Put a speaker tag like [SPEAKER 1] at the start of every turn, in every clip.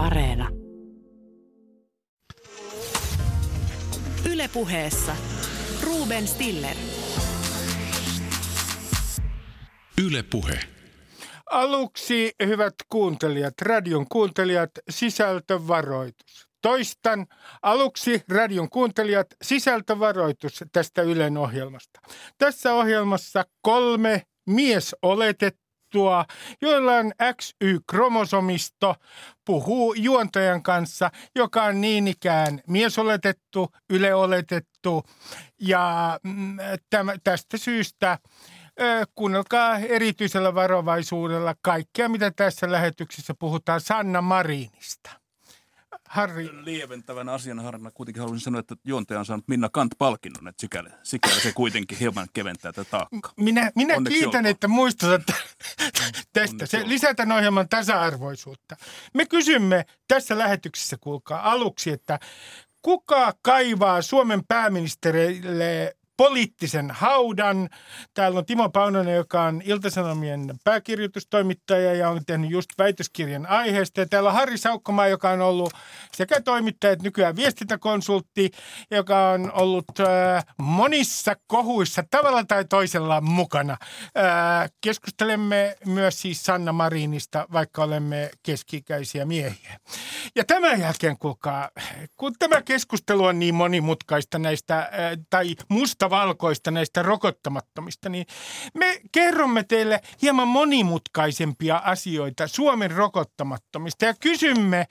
[SPEAKER 1] Areena. Ylepuheessa Ruben Stiller.
[SPEAKER 2] Yle Puhe.
[SPEAKER 3] Aluksi, hyvät kuuntelijat, radion kuuntelijat, sisältövaroitus. Toistan aluksi radion kuuntelijat sisältövaroitus tästä Ylen ohjelmasta. Tässä ohjelmassa kolme miesoletettua, joilla on XY-kromosomisto, puhuu juontajan kanssa, joka on niin ikään miesoletettu, yleoletettu ja mm, täm- tästä syystä kuunnelkaa erityisellä varovaisuudella kaikkea, mitä tässä lähetyksessä puhutaan Sanna Marinista. Harri,
[SPEAKER 4] lieventävän asian harna kuitenkin haluaisin sanoa, että juontaja on saanut Minna Kant-palkinnon, että sikäli, sikäli se kuitenkin hieman keventää tätä taakkaa.
[SPEAKER 3] minä, minä
[SPEAKER 4] Onneksi
[SPEAKER 3] kiitän,
[SPEAKER 4] olkoon.
[SPEAKER 3] että muistutat tästä.
[SPEAKER 4] Onneksi
[SPEAKER 3] Se
[SPEAKER 4] olkoon.
[SPEAKER 3] lisätään ohjelman tasa-arvoisuutta. Me kysymme tässä lähetyksessä, kuulkaa aluksi, että kuka kaivaa Suomen pääministerille poliittisen haudan. Täällä on Timo Paunonen, joka on Iltasanomien pääkirjoitustoimittaja ja on tehnyt just väitöskirjan aiheesta. Ja täällä on Harri Saukkomaa, joka on ollut sekä toimittaja että nykyään viestintäkonsultti, joka on ollut äh, monissa kohuissa tavalla tai toisella mukana. Äh, keskustelemme myös siis Sanna Marinista, vaikka olemme keski-ikäisiä miehiä. Ja tämän jälkeen, kuulkaa, kun tämä keskustelu on niin monimutkaista näistä, äh, tai mustavalkoista näistä rokottamattomista, niin me kerromme teille hieman monimutkaisempia asioita Suomen rokottamattomista ja kysymme,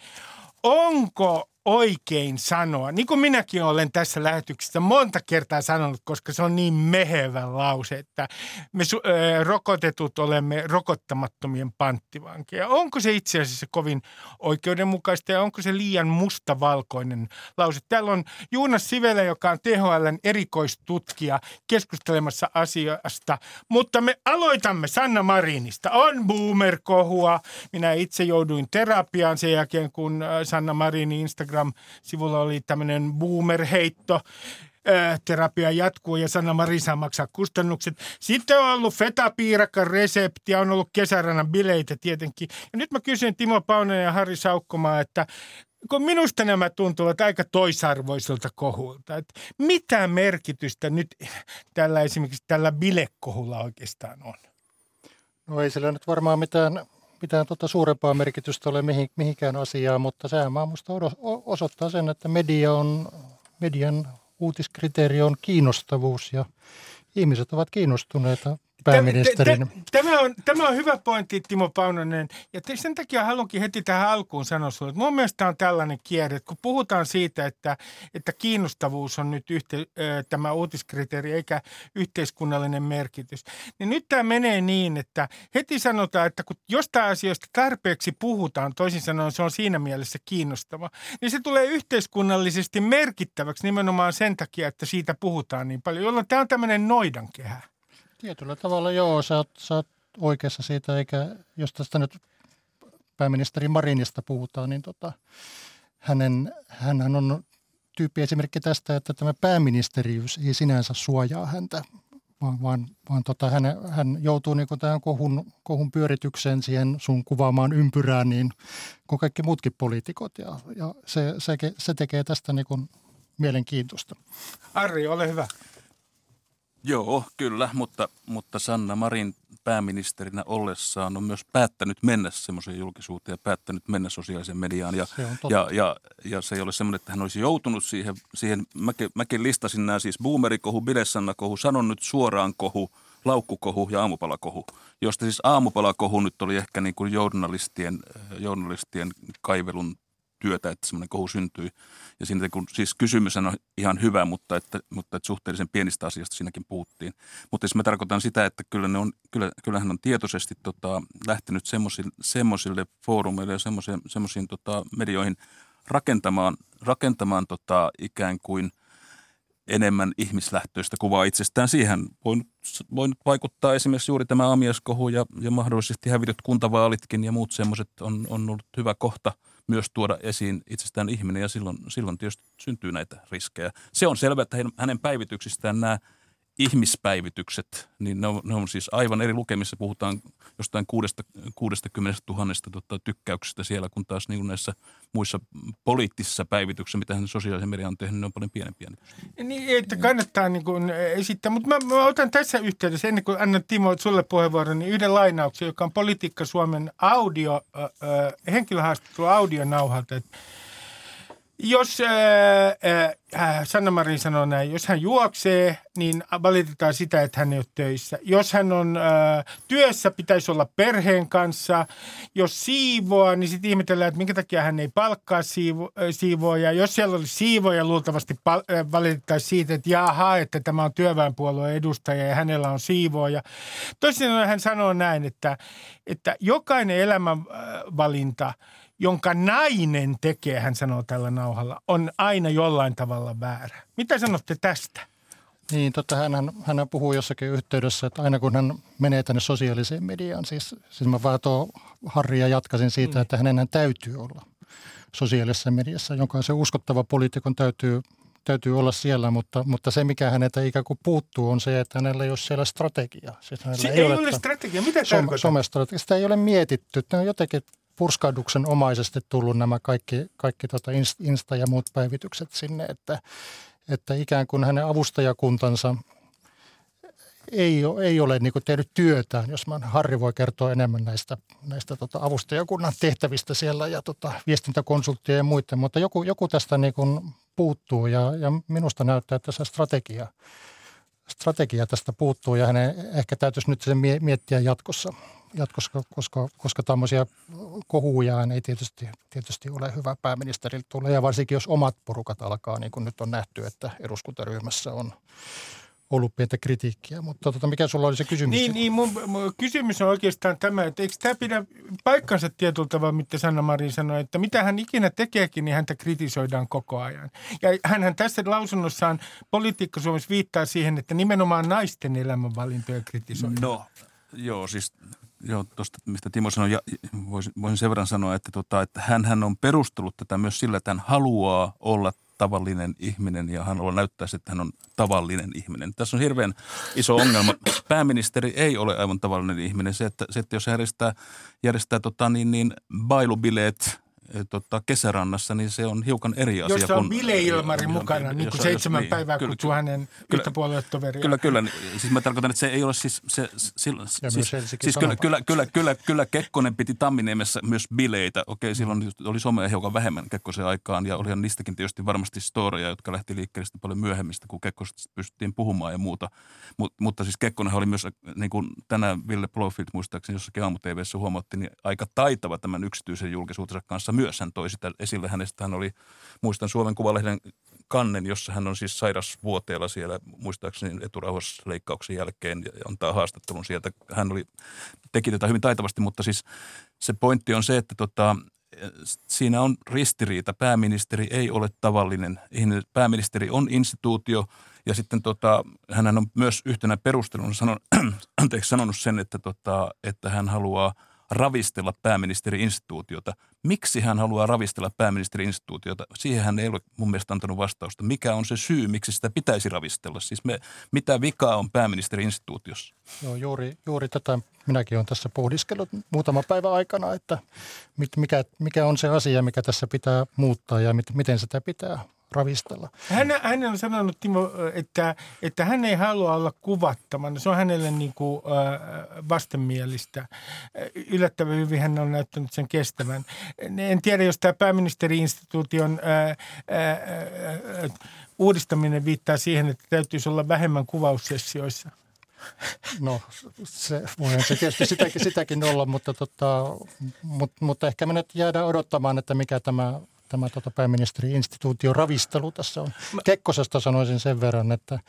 [SPEAKER 3] onko oikein sanoa, niin kuin minäkin olen tässä lähetyksessä monta kertaa sanonut, koska se on niin mehevä lause, että me ö, rokotetut olemme rokottamattomien panttivankeja. Onko se itse asiassa kovin oikeudenmukaista ja onko se liian mustavalkoinen lause? Täällä on Juunas Sivelä, joka on THLn erikoistutkija keskustelemassa asiasta, mutta me aloitamme Sanna Marinista. On boomer-kohua. Minä itse jouduin terapiaan sen jälkeen, kun Sanna Marinin Instagram-sivulla oli tämmöinen boomer-heitto. Terapia jatkuu ja Sanna Marin saa maksaa kustannukset. Sitten on ollut fetapiirakan ja on ollut kesärannan bileitä tietenkin. Ja nyt mä kysyn Timo Paunen ja Harri Saukkomaa, että kun minusta nämä tuntuvat aika toisarvoisilta kohuilta. Että mitä merkitystä nyt tällä esimerkiksi tällä bilekohulla oikeastaan on?
[SPEAKER 5] No ei sillä nyt varmaan mitään, mitään tota suurempaa merkitystä ole mihin, mihinkään asiaan, mutta sehän vaan o- osoittaa sen, että media on, median uutiskriteeri on kiinnostavuus ja ihmiset ovat kiinnostuneita pääministerin.
[SPEAKER 3] Tä- tä- Tämä on, tämä on hyvä pointti, Timo Paunonen. Ja sen takia haluankin heti tähän alkuun sanoa sinulle, että mun mielestä on tällainen kierre, että kun puhutaan siitä, että, että kiinnostavuus on nyt yhte, tämä uutiskriteeri eikä yhteiskunnallinen merkitys, niin nyt tämä menee niin, että heti sanotaan, että kun jostain asioista tarpeeksi puhutaan, toisin sanoen se on siinä mielessä kiinnostava, niin se tulee yhteiskunnallisesti merkittäväksi nimenomaan sen takia, että siitä puhutaan niin paljon, jolloin tämä on tämmöinen noidankehä.
[SPEAKER 5] Tietyllä tavalla joo, sä oot, sä oot oikeassa siitä, eikä jos tästä nyt pääministeri Marinista puhutaan, niin tota, hänen, hänhän on tyyppiesimerkki tästä, että tämä pääministeriys ei sinänsä suojaa häntä, vaan, vaan, vaan tota, hän, hän joutuu niin kuin tähän kohun, kohun pyöritykseen siihen sun kuvaamaan ympyrään, niin kuin kaikki muutkin poliitikot. Ja, ja se, se, se tekee tästä niin kuin mielenkiintoista.
[SPEAKER 3] Arri, ole hyvä.
[SPEAKER 4] Joo, kyllä, mutta, mutta Sanna Marin pääministerinä ollessaan on myös päättänyt mennä semmoiseen julkisuuteen ja päättänyt mennä sosiaaliseen mediaan. Ja,
[SPEAKER 5] Se
[SPEAKER 4] ja, ja, ja se ei ole semmoinen, että hän olisi joutunut siihen. siihen mäkin, mäkin listasin nämä siis boomerikohu, bilesanna-kohu, sanon nyt suoraan kohu, laukkukohu ja aamupalakohu, josta siis aamupalakohu nyt oli ehkä niin kuin journalistien, journalistien kaivelun työtä, että semmoinen kohu syntyi. Ja siinä kun, siis kysymys on ihan hyvä, mutta, että, mutta että suhteellisen pienistä asioista siinäkin puhuttiin. Mutta jos mä tarkoitan sitä, että kyllä, ne on, kyllä, kyllä hän on tietoisesti tota, lähtenyt semmoisille, semmoisille foorumeille ja semmoisiin, semmoisiin tota, medioihin rakentamaan, rakentamaan tota, ikään kuin enemmän ihmislähtöistä kuvaa itsestään. Siihen voi, voi nyt vaikuttaa esimerkiksi juuri tämä aamiaskohu ja, ja mahdollisesti hävityt kuntavaalitkin ja muut semmoiset on, on ollut hyvä kohta myös tuoda esiin itsestään ihminen ja silloin, silloin tietysti syntyy näitä riskejä. Se on selvää, että hänen- päivityksistään nämä ihmispäivitykset, niin ne on, ne on siis aivan eri lukemissa. Puhutaan jostain 60 000 tota, tykkäyksestä siellä, kun taas niin näissä muissa poliittisissa päivityksissä, mitä hän sosiaalisen median on tehnyt, ne on paljon pienempiä.
[SPEAKER 3] Niin, että kannattaa niin kuin esittää. Mutta mä, mä, otan tässä yhteydessä, ennen kuin annan Timo sulle puheenvuoron, niin yhden lainauksen, joka on Politiikka Suomen audio, äh, henkilöhaastattelu audionauhalta. Että jos äh, äh, Sanna Marin sanoo näin, jos hän juoksee, niin valitetaan sitä, että hän ei ole töissä. Jos hän on äh, työssä, pitäisi olla perheen kanssa. Jos siivoaa, niin sitten ihmetellään, että minkä takia hän ei palkkaa siivo, äh, siivoja. Jos siellä oli siivoja, luultavasti pal- äh, valitettaisiin siitä, että jaha, että tämä on työväenpuolueen edustaja ja hänellä on siivoja. Toisin hän sanoo näin, että, että jokainen elämänvalinta – jonka nainen tekee, hän sanoo tällä nauhalla, on aina jollain tavalla väärä. Mitä sanotte tästä?
[SPEAKER 5] Niin, totta, hän, hän puhuu jossakin yhteydessä, että aina kun hän menee tänne sosiaaliseen mediaan, siis, siis mä vaan tuo Harri ja jatkasin siitä, mm. että hänen täytyy olla sosiaalisessa mediassa. se uskottava poliitikon täytyy, täytyy olla siellä, mutta, mutta se mikä häneltä ikään kuin puuttuu on se, että hänellä ei ole siellä strategiaa.
[SPEAKER 3] Siis se ei ole, ole strategia, mitä some,
[SPEAKER 5] Somestrategia, sitä ei ole mietitty. Ne on jotenkin purskahduksen omaisesti tullut nämä kaikki, kaikki tota Insta ja muut päivitykset sinne, että, että ikään kuin hänen avustajakuntansa ei, ei ole niin tehnyt työtään, jos mä, Harri voi kertoa enemmän näistä, näistä tota avustajakunnan tehtävistä siellä ja tota viestintäkonsulttia ja muiden, mutta joku, joku tästä niin kuin puuttuu ja, ja minusta näyttää, että se strategia, strategia tästä puuttuu ja hänen ehkä täytyisi nyt sen miettiä jatkossa jatkossa, koska, koska tämmöisiä kohuja ei tietysti, tietysti ole hyvä pääministerille tulla. Ja varsinkin jos omat porukat alkaa, niin kuin nyt on nähty, että eduskuntaryhmässä on ollut pientä kritiikkiä. Mutta tota, mikä sulla oli se kysymys?
[SPEAKER 3] Niin, niin mun, mun kysymys on oikeastaan tämä, että eikö tämä pidä paikkansa tietyllä tavalla, mitä Sanna Marin sanoi, että mitä hän ikinä tekeekin, niin häntä kritisoidaan koko ajan. Ja hänhän tässä lausunnossaan politiikka Suomessa viittaa siihen, että nimenomaan naisten elämänvalintoja kritisoidaan.
[SPEAKER 4] No, joo, siis joo, tuosta mistä Timo sanoi, ja voisin, voisin sen verran sanoa, että, tota, että hän on perustellut tätä myös sillä, että hän haluaa olla tavallinen ihminen ja hän haluaa näyttää, että hän on tavallinen ihminen. Tässä on hirveän iso ongelma. Pääministeri ei ole aivan tavallinen ihminen. Se, että, se, että jos hän järjestää, järjestää tota, niin, niin bailubileet tota, kesärannassa, niin se on hiukan eri asia.
[SPEAKER 3] Jossa on Ville Ilmari mukana, niin kuin seitsemän niin, päivää kyllä, kutsuu hänen kyllä, yhtä.
[SPEAKER 4] Kyllä, kyllä. Siis mä tarkoitan, että se ei ole siis... Se, sillä, siis, siis kyllä, kyllä, kyllä, kyllä, kyllä Kekkonen piti Tamminiemessä myös bileitä. Okei, silloin oli somea hiukan vähemmän Kekkosen aikaan ja olihan niistäkin tietysti varmasti storia, jotka lähti liikkeelle paljon myöhemmistä, kun Kekkosesta pystyttiin puhumaan ja muuta. Mut, mutta siis Kekkonen oli myös, niin kuin tänään Ville Blofield muistaakseni jossakin aamu huomautti, niin aika taitava tämän yksityisen julkisuutensa kanssa myös hän toi sitä esille. Hänestä hän oli, muistan Suomen Kuvalehden kannen, jossa hän on siis sairasvuoteella siellä muistaakseni eturauhasleikkauksen jälkeen ja antaa haastattelun sieltä. Hän oli, teki tätä hyvin taitavasti, mutta siis se pointti on se, että tota, siinä on ristiriita. Pääministeri ei ole tavallinen. Pääministeri on instituutio ja sitten tota, hän on myös yhtenä perusteluna sanon, anteeksi, sanonut sen, että, tota, että hän haluaa – ravistella pääministeri-instituutiota. Miksi hän haluaa ravistella pääministeri-instituutiota? Siihen hän ei ole mun mielestä antanut vastausta. Mikä on se syy, miksi sitä pitäisi ravistella? Siis me, mitä vikaa on pääministeri-instituutiossa?
[SPEAKER 5] Joo, juuri, juuri tätä minäkin olen tässä pohdiskellut muutama päivä aikana, että mikä, mikä on se asia, mikä tässä pitää muuttaa ja miten sitä pitää ravistella.
[SPEAKER 3] Hän, hän on sanonut, Timo, että, että hän ei halua olla kuvattamana. Se on hänelle niin kuin, äh, vastenmielistä. Yllättävän hyvin hän on näyttänyt sen kestävän. En tiedä, jos tämä pääministeri-instituution äh, äh, uudistaminen viittaa siihen, että täytyisi olla vähemmän kuvaussessioissa.
[SPEAKER 5] No se voihan se tietysti sitäkin, sitäkin olla, mutta, tota, mutta, mutta ehkä me nyt jäädään odottamaan, että mikä tämä tämä tota, pääministeri-instituution ravistelu tässä on. Kekkosesta sanoisin sen verran, että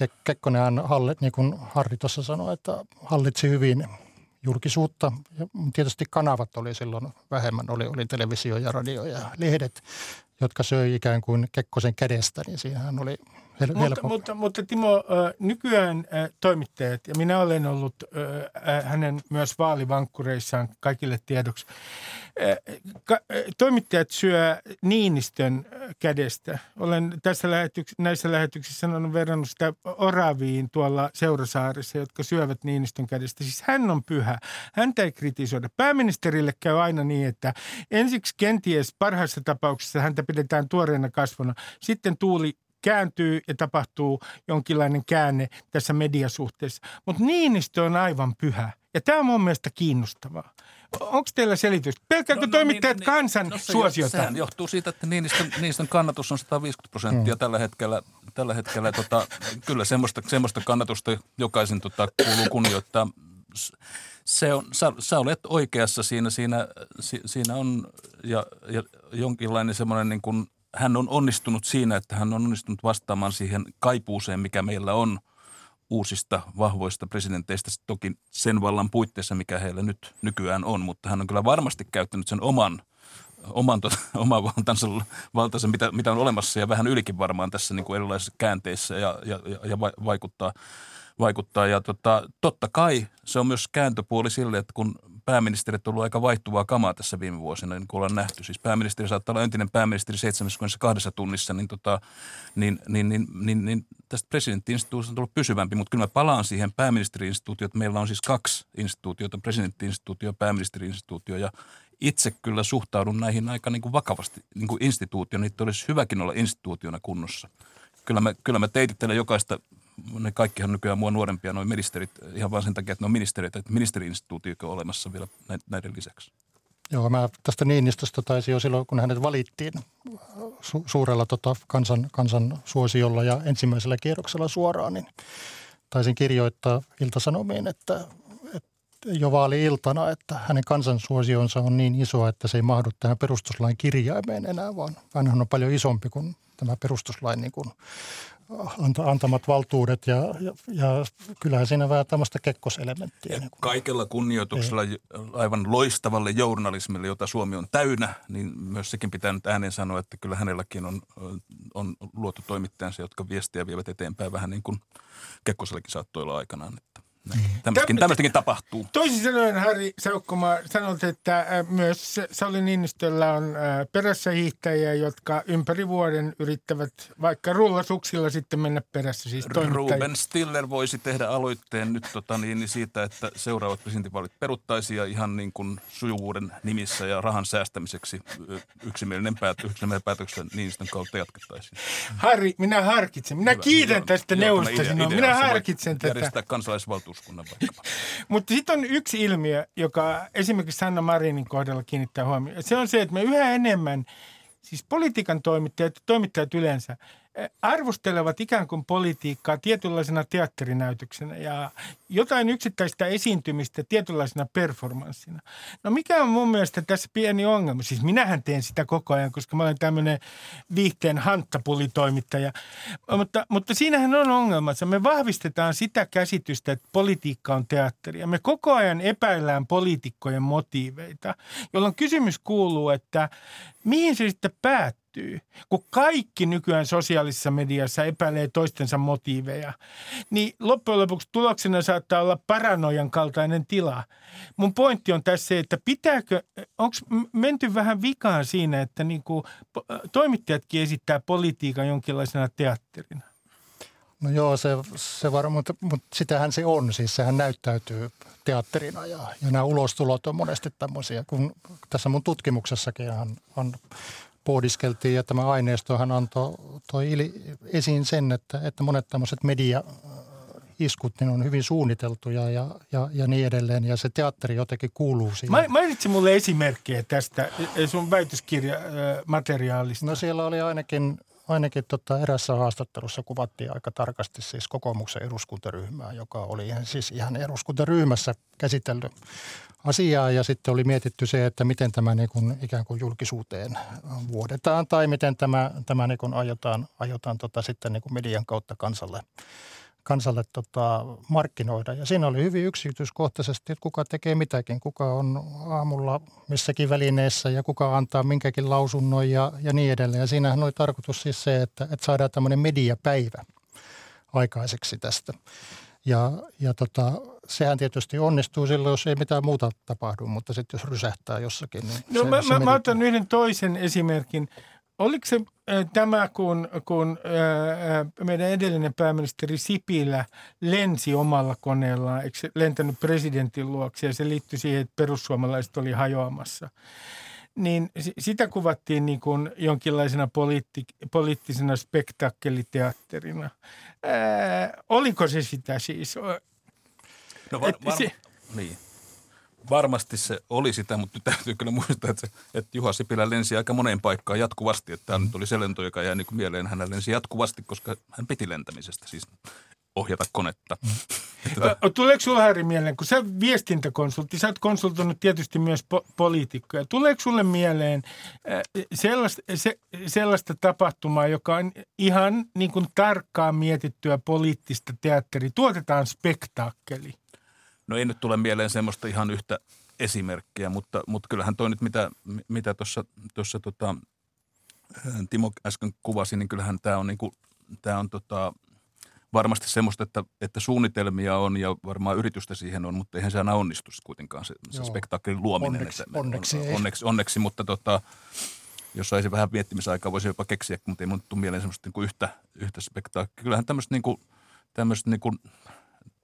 [SPEAKER 5] Ke- Kekkonen hallit, niin kuin Harri tuossa sanoi, että hallitsi hyvin julkisuutta. Ja tietysti kanavat oli silloin vähemmän, oli, oli televisio ja radio ja lehdet, jotka söi ikään kuin Kekkosen kädestä, niin siinähän oli
[SPEAKER 3] Mutta, mutta, mutta Timo, nykyään toimittajat, ja minä olen ollut hänen myös vaalivankkureissaan kaikille tiedoksi, toimittajat syö Niinistön kädestä. Olen tässä lähetyks- näissä lähetyksissä sanonut verrannut sitä oraviin tuolla Seurasaarissa, jotka syövät Niinistön kädestä. Siis hän on pyhä. Häntä ei kritisoida. Pääministerille käy aina niin, että ensiksi kenties parhaassa tapauksessa häntä pidetään tuoreena kasvona. Sitten tuuli kääntyy ja tapahtuu jonkinlainen käänne tässä mediasuhteessa. Mutta Niinistö on aivan pyhä. Ja tämä on mun mielestä kiinnostavaa. Onko teillä selitys? Pelkääkö no, toimittajat niin, kansan
[SPEAKER 4] no se
[SPEAKER 3] suosiota?
[SPEAKER 4] Sehän johtuu siitä, että Niinistön, Niinistön kannatus on 150 prosenttia mm. tällä hetkellä. Tällä hetkellä tota, kyllä semmoista, semmoista kannatusta jokaisen tota, kuuluu kunnioittaa. Se on, sä, sä olet oikeassa siinä, siinä, si, siinä on ja, ja jonkinlainen semmoinen niin kuin, hän on onnistunut siinä, että hän on onnistunut vastaamaan siihen kaipuuseen, mikä meillä on uusista vahvoista presidenteistä, toki sen vallan puitteissa, mikä heillä nyt nykyään on, mutta hän on kyllä varmasti käyttänyt sen oman oman, tota, oman valtansa, valtansa mitä, mitä on olemassa ja vähän ylikin varmaan tässä niin kuin erilaisissa käänteissä ja, ja, ja, ja vaikuttaa, vaikuttaa. Ja tota, totta kai se on myös kääntöpuoli sille, että kun pääministerit on ollut aika vaihtuvaa kamaa tässä viime vuosina, niin kuin ollaan nähty. Siis pääministeri saattaa olla entinen pääministeri 72 tunnissa, niin, tota, niin, niin, niin, niin, niin tästä presidenttiinstituutiosta on tullut pysyvämpi, mutta kyllä mä palaan siihen pääministeriinstituutioon, meillä on siis kaksi instituutiota, presidenttiinstituutio ja pääministeriinstituutio, ja itse kyllä suhtaudun näihin aika niin kuin vakavasti niin kuin instituutio, niitä olisi hyväkin olla instituutiona kunnossa. Kyllä mä, kyllä mä teitittelen jokaista ne kaikkihan nykyään mua nuorempia, noin ministerit, ihan vain sen takia, että ne on ministeriöitä, että ministeriinstituutio on olemassa vielä näiden lisäksi.
[SPEAKER 5] Joo, mä tästä Niinistöstä taisin jo silloin, kun hänet valittiin su- suurella tota kansan, kansan suosiolla ja ensimmäisellä kierroksella suoraan, niin taisin kirjoittaa Iltasanomiin, että, että jo vaali-iltana, että hänen kansansuosionsa on niin iso, että se ei mahdu tähän perustuslain kirjaimeen enää, vaan hän on paljon isompi kuin tämä perustuslain niin kuin antamat valtuudet ja, ja, ja kyllähän siinä vähän tämmöistä kekkoselementtiä.
[SPEAKER 4] Niin kaikella kunnioituksella ei. aivan loistavalle journalismille, jota Suomi on täynnä, niin myös sekin pitää nyt ääneen sanoa, että kyllä hänelläkin on, on luotu toimittajansa, jotka viestiä vievät eteenpäin vähän niin kuin Kekkosellekin saattoi olla aikanaan. Että Tämmöistäkin, tämmöistäkin tapahtuu.
[SPEAKER 3] Toisin sanoen, Harri Saukkomaa, sanot, että äh, myös Sauli Niinistöllä on äh, perässä hiihtäjiä, jotka ympäri vuoden yrittävät vaikka rullasuksilla sitten mennä perässä. Siis
[SPEAKER 4] Ruben Stiller voisi tehdä aloitteen nyt tota niin, niin siitä, että seuraavat presidentinvaalit peruttaisiin ja ihan niin kuin sujuvuuden nimissä ja rahan säästämiseksi yksimielinen, päät, yksimielinen päätöksen Niinistön kautta jatkettaisiin.
[SPEAKER 3] Harri, minä harkitsen. Minä Hyvä, kiitän tästä neuvosta. Minä harkitsen tätä.
[SPEAKER 4] Järjestää kansalaisvaltuus eduskunnan vaikkapa.
[SPEAKER 3] Mutta sitten on yksi ilmiö, joka esimerkiksi Sanna Marinin kohdalla kiinnittää huomioon. Se on se, että me yhä enemmän, siis politiikan toimittajat, toimittajat yleensä – arvostelevat ikään kuin politiikkaa tietynlaisena teatterinäytöksenä ja jotain yksittäistä esiintymistä tietynlaisena performanssina. No mikä on mun mielestä tässä pieni ongelma? Siis minähän teen sitä koko ajan, koska mä olen tämmöinen viihteen hanttapulitoimittaja. Mutta, mutta siinähän on ongelma, Me vahvistetaan sitä käsitystä, että politiikka on teatteria. Me koko ajan epäillään poliitikkojen motiiveita, jolloin kysymys kuuluu, että mihin se sitten päättyy? Päättyy, kun kaikki nykyään sosiaalisessa mediassa epäilee toistensa motiiveja, niin loppujen lopuksi tuloksena saattaa olla paranoian kaltainen tila. Mun pointti on tässä se, että pitääkö, onko menty vähän vikaan siinä, että niin kuin toimittajatkin esittää politiikan jonkinlaisena teatterina?
[SPEAKER 5] No joo, se, se varmaan, mutta, mutta sitähän se on. Siis sehän näyttäytyy teatterina ja, ja nämä ulostulot on monesti tämmöisiä. Kun tässä mun tutkimuksessakin on, on pohdiskeltiin ja tämä aineistohan antoi toi esiin sen, että, että monet tämmöiset media iskut niin on hyvin suunniteltuja ja, ja, ja niin edelleen. Ja se teatteri jotenkin kuuluu siihen.
[SPEAKER 3] Mainitsi mulle esimerkkejä tästä sun väitöskirjamateriaalista.
[SPEAKER 5] No siellä oli ainakin, ainakin tota erässä haastattelussa kuvattiin aika tarkasti siis kokoomuksen eduskuntaryhmää, joka oli siis ihan eduskuntaryhmässä käsitellyt asiaa ja sitten oli mietitty se, että miten tämä niin kuin ikään kuin julkisuuteen vuodetaan tai miten tämä, tämä niin kuin aiotaan, aiotaan tota sitten niin kuin median kautta kansalle, kansalle tota, markkinoida. Ja siinä oli hyvin yksityiskohtaisesti, että kuka tekee mitäkin, kuka on aamulla missäkin välineessä ja kuka antaa minkäkin lausunnon ja, ja niin edelleen. Ja siinähän oli tarkoitus siis se, että, että saadaan tämmöinen mediapäivä aikaiseksi tästä. Ja, ja tota, sehän tietysti onnistuu silloin, jos ei mitään muuta tapahdu, mutta sitten jos rysähtää jossakin. Niin
[SPEAKER 3] No
[SPEAKER 5] se,
[SPEAKER 3] mä,
[SPEAKER 5] se
[SPEAKER 3] mä, mä otan yhden toisen esimerkin. Oliko se äh, tämä, kun, kun äh, äh, meidän edellinen pääministeri Sipilä lensi omalla koneellaan, eikö se lentänyt presidentin luokse ja se liittyi siihen, että perussuomalaiset oli hajoamassa. Niin si- sitä kuvattiin niin kuin jonkinlaisena poliitti, poliittisena spektakkeliteatterina. Ää, oliko se sitä siis?
[SPEAKER 4] No var, var,
[SPEAKER 3] se-
[SPEAKER 4] niin. Varmasti se oli sitä, mutta nyt täytyy kyllä muistaa, että, se, että Juha Sipilä lensi aika moneen paikkaan jatkuvasti. Että tämä nyt oli se lento, joka jäi niin kuin mieleen. Hän lensi jatkuvasti, koska hän piti lentämisestä, siis ohjata konetta.
[SPEAKER 3] Ö, Tuleeko sinulla Harri mieleen, kun sä viestintäkonsultti, sä oot konsultoinut tietysti myös po- poliitikkoja. Tuleeko sulle mieleen sellaista, se, sellaista tapahtumaa, joka on ihan niin kuin tarkkaan mietittyä poliittista teatteria? Tuotetaan spektaakkeli.
[SPEAKER 4] No ei nyt tule mieleen semmoista ihan yhtä esimerkkiä, mutta, mutta kyllähän toi nyt, mitä, mitä tuossa, tuossa tota, Timo äsken kuvasi, niin kyllähän tämä on, niinku, tää on tota, varmasti semmoista, että, että suunnitelmia on ja varmaan yritystä siihen on, mutta eihän se aina onnistu kuitenkaan se, se spektaakkelin luominen.
[SPEAKER 5] Onneksi-
[SPEAKER 4] että-
[SPEAKER 5] onneksi ei.
[SPEAKER 4] onneksi, onneksi, mutta tota, jos saisi vähän miettimisaikaa, voisi jopa keksiä, mutta ei mun tule mieleen semmoista niin yhtä, yhtä spektaakkelia. Kyllähän tämmöistä niin kuin, tämmöistä niin kuin,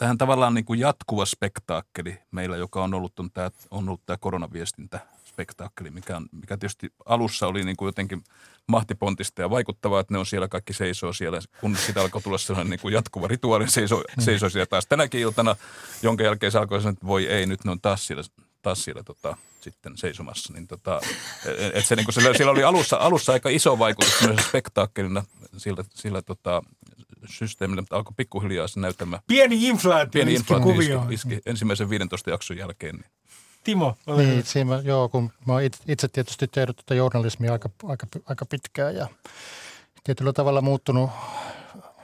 [SPEAKER 4] tähän tavallaan niin kuin jatkuva spektaakkeli meillä, joka on ollut, on tämä, on ollut tämä koronaviestintä spektaakkeli, mikä, on, mikä tietysti alussa oli niin kuin jotenkin mahtipontista ja vaikuttavaa, että ne on siellä, kaikki seisoo siellä, kun sitä alkoi tulla sellainen niin kuin jatkuva rituaali, ne seisoo, seisoo siellä taas tänäkin iltana, jonka jälkeen se alkoi sanoa, että voi ei, nyt ne on taas siellä, taas siellä tota, sitten seisomassa. Niin tota, et, et se, niin kuin, sillä, sillä, oli alussa, alussa aika iso vaikutus myös spektaakkelina sillä, sillä tota, systeemillä, mutta alkoi pikkuhiljaa se näyttämään
[SPEAKER 3] Pieni inflaatio
[SPEAKER 4] pieni
[SPEAKER 3] iski
[SPEAKER 4] inflaatio iski,
[SPEAKER 3] kuvioon.
[SPEAKER 4] iski ensimmäisen 15 jakson jälkeen. Niin.
[SPEAKER 3] Timo, ole
[SPEAKER 5] Niin, siinä, joo, kun mä oon it- itse tietysti tehnyt tätä journalismia aika, aika, aika pitkään ja tietyllä tavalla muuttunut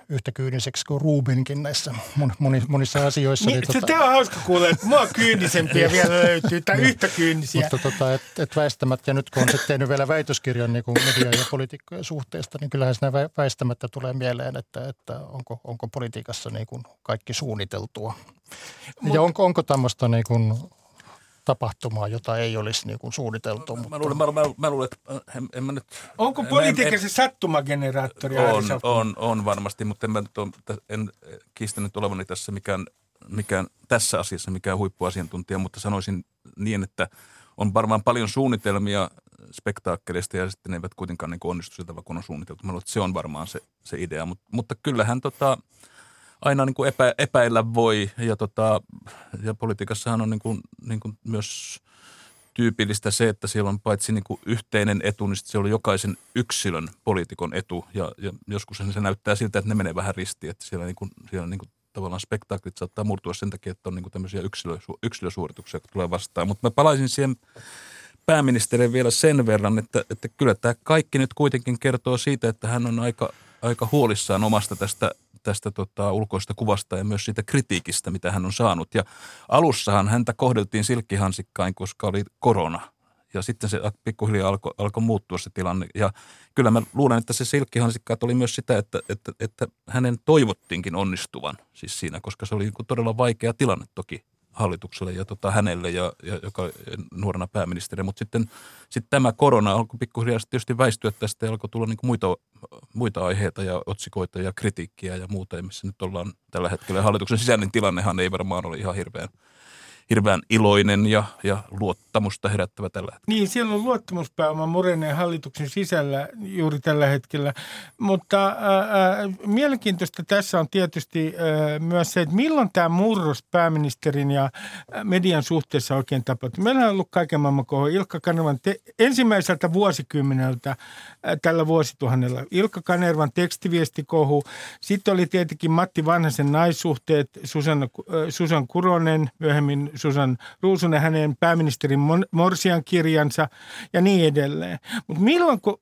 [SPEAKER 5] yhtä kyyniseksi kuin Rubenkin näissä mon, moni, monissa asioissa.
[SPEAKER 3] Niin, se, tämä on hauska kuulla, että mua kyynisempiä vielä löytyy, tai yhtä kyynisiä.
[SPEAKER 5] Mutta tota, et, et väistämättä, ja nyt kun on sitten tehnyt vielä väitöskirjan niin kuin media- ja poliitikkojen suhteesta, niin kyllähän siinä vä- väistämättä tulee mieleen, että, että onko, onko politiikassa niin kuin kaikki suunniteltua. ja onko, onko tämmöistä niin kuin tapahtumaa, jota ei olisi niin kuin suunniteltu.
[SPEAKER 4] Mä
[SPEAKER 5] Mutta,
[SPEAKER 4] luulen, mä, mä, mä luulen että äh, en, en mä nyt...
[SPEAKER 3] Onko politiikka
[SPEAKER 4] en-
[SPEAKER 3] se sattumageneraattori?
[SPEAKER 4] On,
[SPEAKER 3] Saukko?
[SPEAKER 4] on, on varmasti, mutta en, mä nyt ole, en kiistänyt olevani tässä mikään, mikään, tässä asiassa mikään huippuasiantuntija, mutta sanoisin niin, että on varmaan paljon suunnitelmia spektaakkeleista ja sitten ne eivät kuitenkaan niin onnistu sillä tavalla, kun on suunniteltu. Mä luulen, että se on varmaan se, se idea, mutta, mutta kyllähän tota, aina niin kuin epä, epäillä voi ja, tota, ja politiikassahan on niin kuin, niin kuin myös tyypillistä se, että siellä on paitsi niin kuin yhteinen etu, niin siellä on jokaisen yksilön poliitikon etu. Ja, ja joskus se näyttää siltä, että ne menee vähän ristiin, että siellä, niin kuin, siellä niin kuin tavallaan spektaaklit saattaa murtua sen takia, että on niin kuin tämmöisiä yksilösu, yksilösuorituksia, jotka tulee vastaan. Mutta mä palaisin siihen pääministeriin vielä sen verran, että, että kyllä tämä kaikki nyt kuitenkin kertoo siitä, että hän on aika, aika huolissaan omasta tästä, tästä tota, ulkoista kuvasta ja myös siitä kritiikistä, mitä hän on saanut. Ja alussahan häntä kohdeltiin silkkihansikkain, koska oli korona. Ja sitten se pikkuhiljaa alkoi alko muuttua se tilanne. Ja kyllä mä luulen, että se silkkihansikkaat oli myös sitä, että, että, että hänen toivottiinkin onnistuvan siis siinä, koska se oli todella vaikea tilanne toki hallitukselle ja tota, hänelle, ja, ja, joka nuorena pääministeri. Mutta sitten sit tämä korona alkoi pikkuhiljaa tietysti väistyä tästä ja alkoi tulla niin kuin muita, muita aiheita ja otsikoita ja kritiikkiä ja muuta, missä nyt ollaan tällä hetkellä. Hallituksen sisäinen tilannehan ei varmaan ole ihan hirveän, hirveän iloinen ja, ja luottamusta herättävä tällä hetkellä.
[SPEAKER 3] Niin, siellä on luottamuspääoma murenee hallituksen sisällä juuri tällä hetkellä. Mutta ää, mielenkiintoista tässä on tietysti ää, myös se, että milloin tämä murros pääministerin ja ää, median suhteessa oikein tapahtui. Meillä on ollut kaiken maailman kohu. Ilkka Kanervan te- ensimmäiseltä vuosikymmeneltä ää, tällä vuosituhannella. Ilkka Kanervan tekstiviestikohu. Sitten oli tietenkin Matti Vanhasen naissuhteet, Susanna, ää, Susan Kuronen, myöhemmin Susan Ruusunen hänen pääministerin Morsian kirjansa ja niin edelleen. Mutta milloin, kun,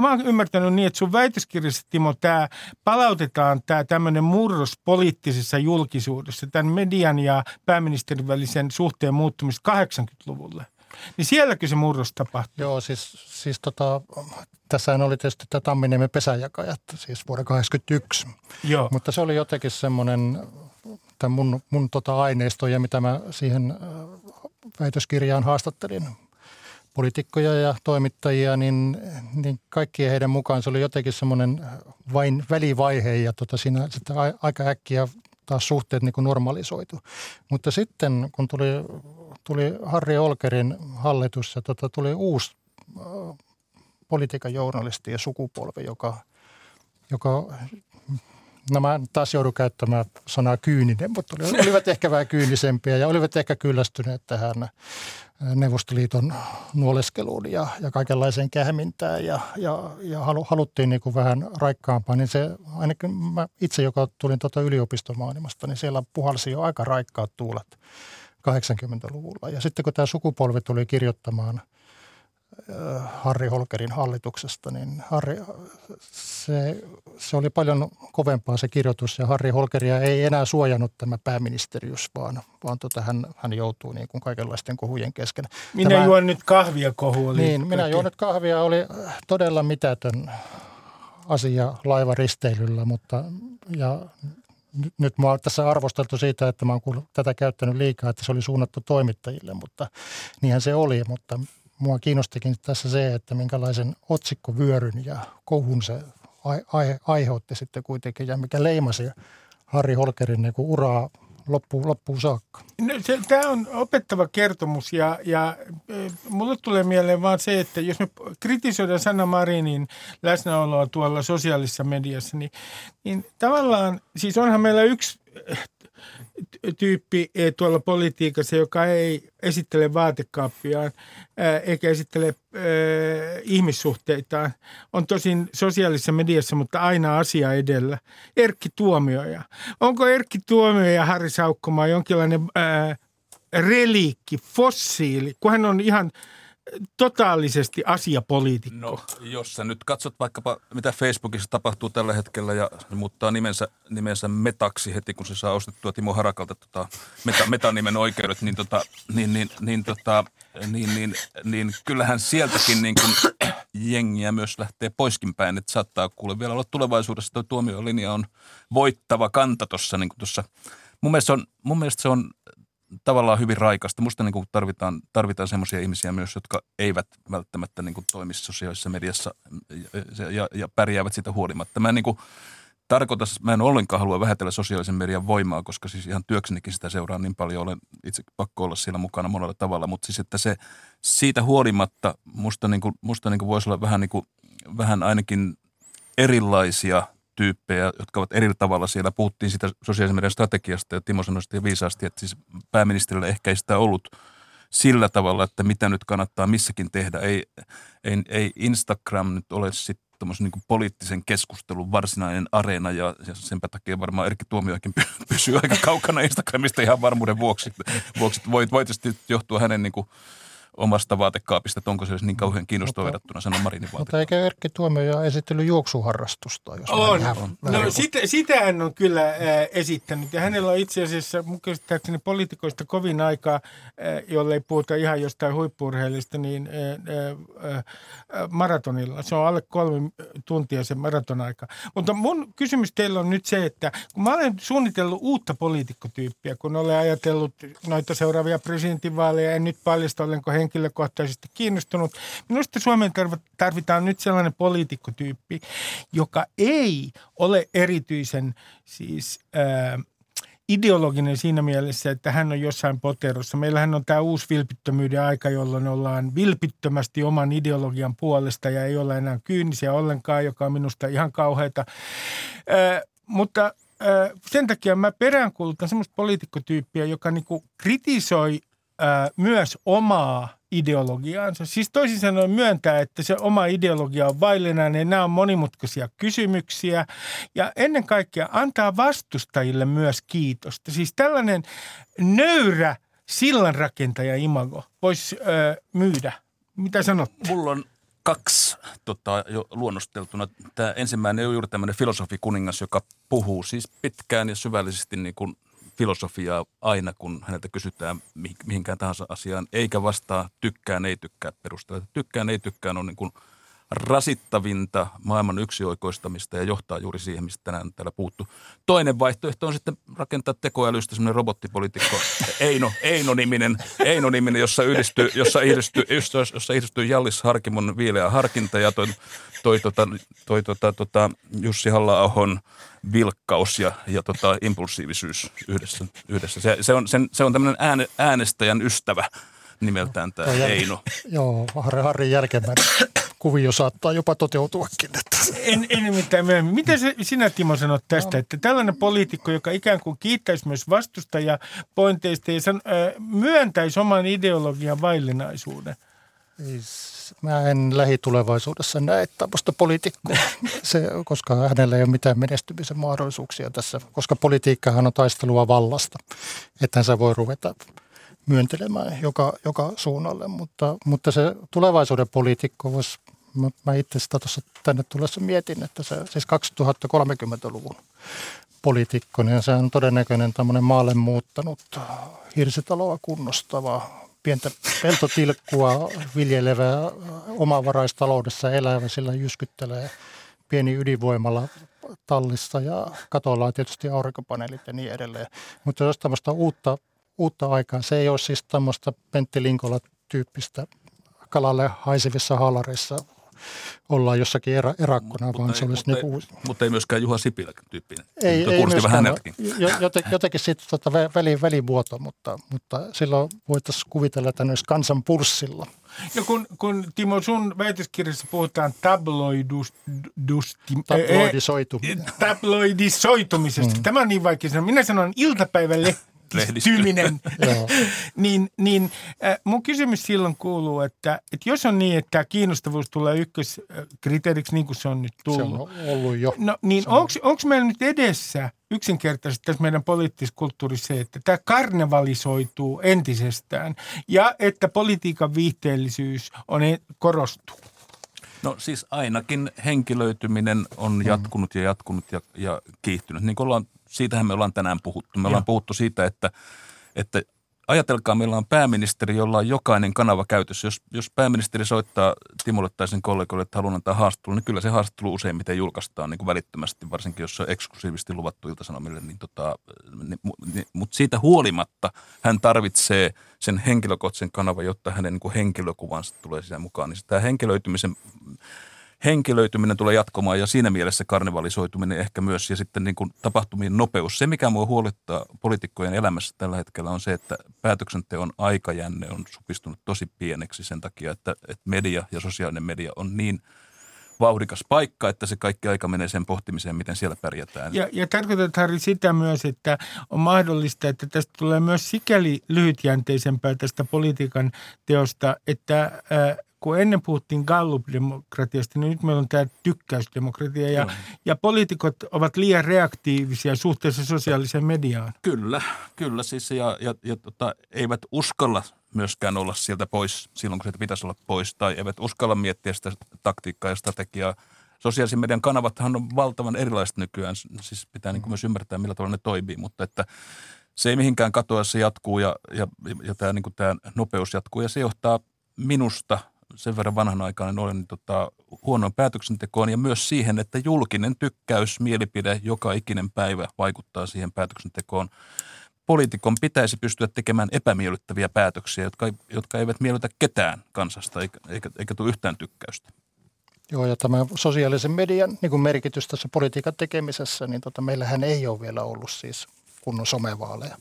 [SPEAKER 3] mä oon ymmärtänyt niin, että sun väitöskirjassa, Timo, tämä palautetaan tämä tämmöinen murros poliittisessa julkisuudessa, tämän median ja pääministerin välisen suhteen muuttumista 80-luvulle. Niin sielläkö se murros tapahtui?
[SPEAKER 5] Joo, siis, siis tota, tässä oli tietysti tämä Tamminiemen pesäjakajat, siis vuoden 1981. Joo. Mutta se oli jotenkin semmoinen, tämän mun, mun tota aineisto ja mitä mä siihen äh, väitöskirjaan haastattelin poliitikkoja ja toimittajia, niin, niin kaikkien heidän mukaan se oli jotenkin semmoinen vain välivaihe ja tota siinä sitten aika äkkiä taas suhteet niin kuin normalisoitu. Mutta sitten kun tuli, tuli Harri Olkerin hallitus ja tota, tuli uusi äh, politiikan ja sukupolvi, joka, joka no mä taas joudun käyttämään sanaa kyyninen, mutta olivat ehkä vähän kyynisempiä ja olivat ehkä kyllästyneet tähän Neuvostoliiton nuoleskeluun ja, ja kaikenlaiseen kähmintään ja, ja, ja halu, haluttiin niin kuin vähän raikkaampaa, niin se ainakin mä itse, joka tulin tuota yliopistomaailmasta, niin siellä puhalsi jo aika raikkaat tuulet 80-luvulla. Ja sitten kun tämä sukupolvi tuli kirjoittamaan – Harri Holkerin hallituksesta, niin Harri, se, se oli paljon kovempaa se kirjoitus ja Harri Holkeria ei enää suojannut tämä pääministerius, vaan, vaan tota hän, hän joutuu niin kuin kaikenlaisten kohujen kesken.
[SPEAKER 3] Minä tämä, juon nyt kahvia kohu oli.
[SPEAKER 5] Niin, minä juon nyt kahvia oli todella mitätön asia laivaristeilyllä, mutta ja nyt, nyt mä oon tässä arvosteltu siitä, että mä oon tätä käyttänyt liikaa, että se oli suunnattu toimittajille, mutta niinhän se oli, mutta mua kiinnostikin tässä se, että minkälaisen otsikkovyöryn ja kohun se ai, aiheutti sitten kuitenkin ja mikä leimasi Harri Holkerin niin uraa loppuun, loppuun saakka.
[SPEAKER 3] No, se, tämä on opettava kertomus ja, ja mulle tulee mieleen vaan se, että jos me kritisoidaan Sanna Marinin läsnäoloa tuolla sosiaalisessa mediassa, niin, niin tavallaan, siis onhan meillä yksi tyyppi tuolla politiikassa, joka ei esittele vaatekaappiaan eikä esittele ihmissuhteitaan. On tosin sosiaalisessa mediassa, mutta aina asia edellä. Erkki Tuomioja. Onko Erkki Tuomioja ja Harri Saukkomaa jonkinlainen reliikki, fossiili, kun hän on ihan – totaalisesti asiapoliitikko?
[SPEAKER 4] No, jos sä nyt katsot vaikkapa, mitä Facebookissa tapahtuu tällä hetkellä ja muuttaa nimensä, nimensä Metaksi heti, kun se saa ostettua Timo Harakalta tota, meta, Metanimen oikeudet, niin, tota, niin, niin, niin, tota, niin, niin, niin, kyllähän sieltäkin niin kuin jengiä myös lähtee poiskin päin, että saattaa kuule vielä olla tulevaisuudessa tuo tuomiolinja on voittava kanta tuossa niin. Mun mielestä, on, mun mielestä se on tavallaan hyvin raikasta. Musta niin kuin tarvitaan, tarvitaan semmoisia ihmisiä myös, jotka eivät välttämättä niin kuin toimi sosiaalisessa mediassa ja, ja, ja pärjäävät sitä huolimatta. Mä en niin kuin, tarkoita, mä en ollenkaan halua vähätellä sosiaalisen median voimaa, koska siis ihan työksenikin sitä seuraa niin paljon, olen itse pakko olla siellä mukana monella tavalla, mutta siis että se siitä huolimatta musta, niin kuin, musta niin kuin voisi olla vähän, niin kuin, vähän ainakin erilaisia tyyppejä, jotka ovat eri tavalla siellä. Puhuttiin siitä sosiaalisen median strategiasta ja Timo sanoi sitten viisaasti, että siis pääministerillä ehkä ei sitä ollut sillä tavalla, että mitä nyt kannattaa missäkin tehdä. Ei, ei, ei Instagram nyt ole sitten niin poliittisen keskustelun varsinainen areena ja, ja sen takia varmaan Erkki Tuomioakin pysyy aika kaukana Instagramista ihan varmuuden vuoksi. vuoksi. Voi, voi tietysti johtua hänen niin kuin, omasta vaatekaapista, että onko se niin kauhean kiinnostava verrattuna Sanna Marinin vaatekaapista.
[SPEAKER 5] Mutta eikä Erkki Tuomioja esittely juoksuharrastusta? Jos
[SPEAKER 3] on. Vähän, on. No, sitä, sitä hän on kyllä äh, esittänyt ja hänellä on itse asiassa mun käsittääkseni poliitikoista kovin aikaa, äh, jolle ei puhuta ihan jostain huippurheilista, niin äh, äh, maratonilla. Se on alle kolme tuntia se maratonaika. Mutta mun kysymys teillä on nyt se, että kun mä olen suunnitellut uutta poliitikkotyyppiä, kun olen ajatellut noita seuraavia presidentinvaaleja, en nyt paljasta olenko he henkilökohtaisesti kiinnostunut. Minusta Suomeen tarvitaan nyt sellainen poliitikkotyyppi, joka ei ole erityisen siis... Ää, ideologinen siinä mielessä, että hän on jossain poterossa. Meillähän on tämä uusi vilpittömyyden aika, jolloin ollaan vilpittömästi oman ideologian puolesta ja ei ole enää kyynisiä ollenkaan, joka on minusta ihan kauheita. Äh, mutta sen takia mä peräänkuulutan semmoista poliitikkotyyppiä, joka niinku kritisoi myös omaa ideologiaansa. Siis toisin sanoen myöntää, että se oma ideologia on vaillinainen. Nämä on monimutkaisia kysymyksiä ja ennen kaikkea antaa vastustajille myös kiitosta. Siis tällainen nöyrä sillanrakentaja imago voisi ö, myydä? Mitä sanot?
[SPEAKER 4] Mulla on kaksi tota, jo luonnosteltuna. Tämä ensimmäinen on juuri tämmöinen filosofikuningas, joka puhuu siis pitkään ja syvällisesti niin kuin filosofiaa aina, kun häneltä kysytään mihinkään tahansa asiaan, eikä vastaa tykkään, ei tykkää perusteella. Tykkään, ei tykkään on niin kuin – rasittavinta maailman yksioikoistamista ja johtaa juuri siihen, mistä tänään täällä puuttu. Toinen vaihtoehto on sitten rakentaa tekoälystä semmoinen robottipolitiikko, Eino, Eino-niminen, Eino-niminen jossa, yhdistyy, jossa, yhdistyy, jossa, jossa yhdistyy Jallis Harkimon viileä harkinta ja toi, toi, tota, toi tota, tota, Jussi halla vilkkaus ja, ja tota, impulsiivisuus yhdessä. yhdessä. Se, se, on, sen, se on tämmöinen ääne, äänestäjän ystävä nimeltään tämä Eino.
[SPEAKER 5] Joo, Harri, Harri Jälkeenmäen kuvio saattaa jopa toteutuakin. Että.
[SPEAKER 3] En, en nimittäin myöhemmin. Miten se, sinä Timo sanot tästä, no. että tällainen poliitikko, joka ikään kuin kiittäisi myös vastustajia pointeista ja san, äh, myöntäisi oman ideologian vaillinaisuuden?
[SPEAKER 5] Mä en lähitulevaisuudessa näe tämmöistä poliitikkoa, se, koska hänellä ei ole mitään menestymisen mahdollisuuksia tässä, koska politiikkahan on taistelua vallasta, että sä voi ruveta myöntelemään joka, joka suunnalle, mutta, mutta se tulevaisuuden poliitikko voisi mä, mä itse sitä tuossa tänne tullessa mietin, että se siis 2030-luvun poliitikko, niin se on todennäköinen tämmöinen maalle muuttanut hirsitaloa kunnostava, pientä peltotilkkua viljelevä, omavaraistaloudessa elävä, sillä jyskyttelee pieni ydinvoimalla tallissa ja katolla on tietysti aurinkopaneelit ja niin edelleen. Mutta jos tämmöistä uutta, uutta aikaa, se ei ole siis tämmöistä Pentti Linkola-tyyppistä kalalle haisevissa haalareissa ollaan jossakin erä, erakkona, mutta, vaan se olisi mutta,
[SPEAKER 4] niin kuin... Mutta ei myöskään Juha Sipilä tyyppinen. Ei, ei myöskään. Vähän
[SPEAKER 5] jotenkin, jotenkin sitten tota väli, välivuoto, mutta, mutta silloin voitaisiin kuvitella, että ne olisi kansan pulssilla.
[SPEAKER 3] Ja kun, kun Timo sun väitöskirjassa puhutaan tabloidus,
[SPEAKER 5] tabloidisoituminen.
[SPEAKER 3] tabloidisoitumisesta. Mm. Tämä on niin vaikea sanoa. Minä sanon iltapäivälle lehdistyminen, niin, niin äh, mun kysymys silloin kuuluu, että, että jos on niin, että tämä kiinnostavuus tulee ykköskriteeriksi niin kuin se on nyt tullut.
[SPEAKER 5] Se on ollut jo.
[SPEAKER 3] No, niin onko meillä nyt edessä yksinkertaisesti tässä meidän poliittisessa kulttuurissa se, että tämä karnevalisoituu entisestään ja että politiikan viihteellisyys on e- korostuu?
[SPEAKER 4] No siis ainakin henkilöityminen on mm. jatkunut ja jatkunut ja, ja kiihtynyt. Niin kuin ollaan siitähän me ollaan tänään puhuttu. Me ollaan puhuttu siitä, että, että ajatelkaa, meillä on pääministeri, jolla on jokainen kanava käytössä. Jos, jos pääministeri soittaa Timolle tai sen kollegoille, että haluan antaa haastattelu, niin kyllä se haastattelu useimmiten julkaistaan niin kuin välittömästi, varsinkin jos se on eksklusiivisesti luvattu iltasanomille. Niin tota, niin, niin, mutta siitä huolimatta hän tarvitsee sen henkilökohtaisen kanavan, jotta hänen niin kuin henkilökuvansa tulee siihen mukaan. Niin tämä henkilöitymisen henkilöityminen tulee jatkumaan ja siinä mielessä karnevalisoituminen ehkä myös ja sitten niin kuin tapahtumien nopeus. Se, mikä mua huolettaa poliitikkojen elämässä tällä hetkellä on se, että päätöksenteon aikajänne on supistunut tosi pieneksi sen takia, että, että media ja sosiaalinen media on niin vauhdikas paikka, että se kaikki aika menee sen pohtimiseen, miten siellä pärjätään.
[SPEAKER 3] Ja, ja tarkoitat Harri sitä myös, että on mahdollista, että tästä tulee myös sikäli lyhytjänteisempää tästä politiikan teosta, että äh, kun ennen puhuttiin Gallup-demokratiasta, niin nyt meillä on tämä tykkäysdemokratia ja, ja poliitikot ovat liian reaktiivisia suhteessa sosiaaliseen mediaan.
[SPEAKER 4] Kyllä, kyllä siis ja, ja, ja tota, eivät uskalla myöskään olla sieltä pois silloin, kun sieltä pitäisi olla pois tai eivät uskalla miettiä sitä taktiikkaa ja strategiaa. Sosiaalisen median kanavathan on valtavan erilaiset nykyään, siis pitää niin kuin myös ymmärtää, millä tavalla ne toimii, mutta että se ei mihinkään katoa, se jatkuu ja, ja, ja tämä, niin kuin tämä nopeus jatkuu ja se johtaa minusta – sen verran vanhanaikainen olen, niin tota, huonoon päätöksentekoon ja myös siihen, että julkinen tykkäys, mielipide joka ikinen päivä vaikuttaa siihen päätöksentekoon. Poliitikon pitäisi pystyä tekemään epämiellyttäviä päätöksiä, jotka, jotka eivät miellytä ketään kansasta eikä, eikä, eikä tule yhtään tykkäystä.
[SPEAKER 5] Joo, ja tämä sosiaalisen median niin kuin merkitys tässä politiikan tekemisessä, niin tota, meillähän ei ole vielä ollut siis kunnon somevaaleja.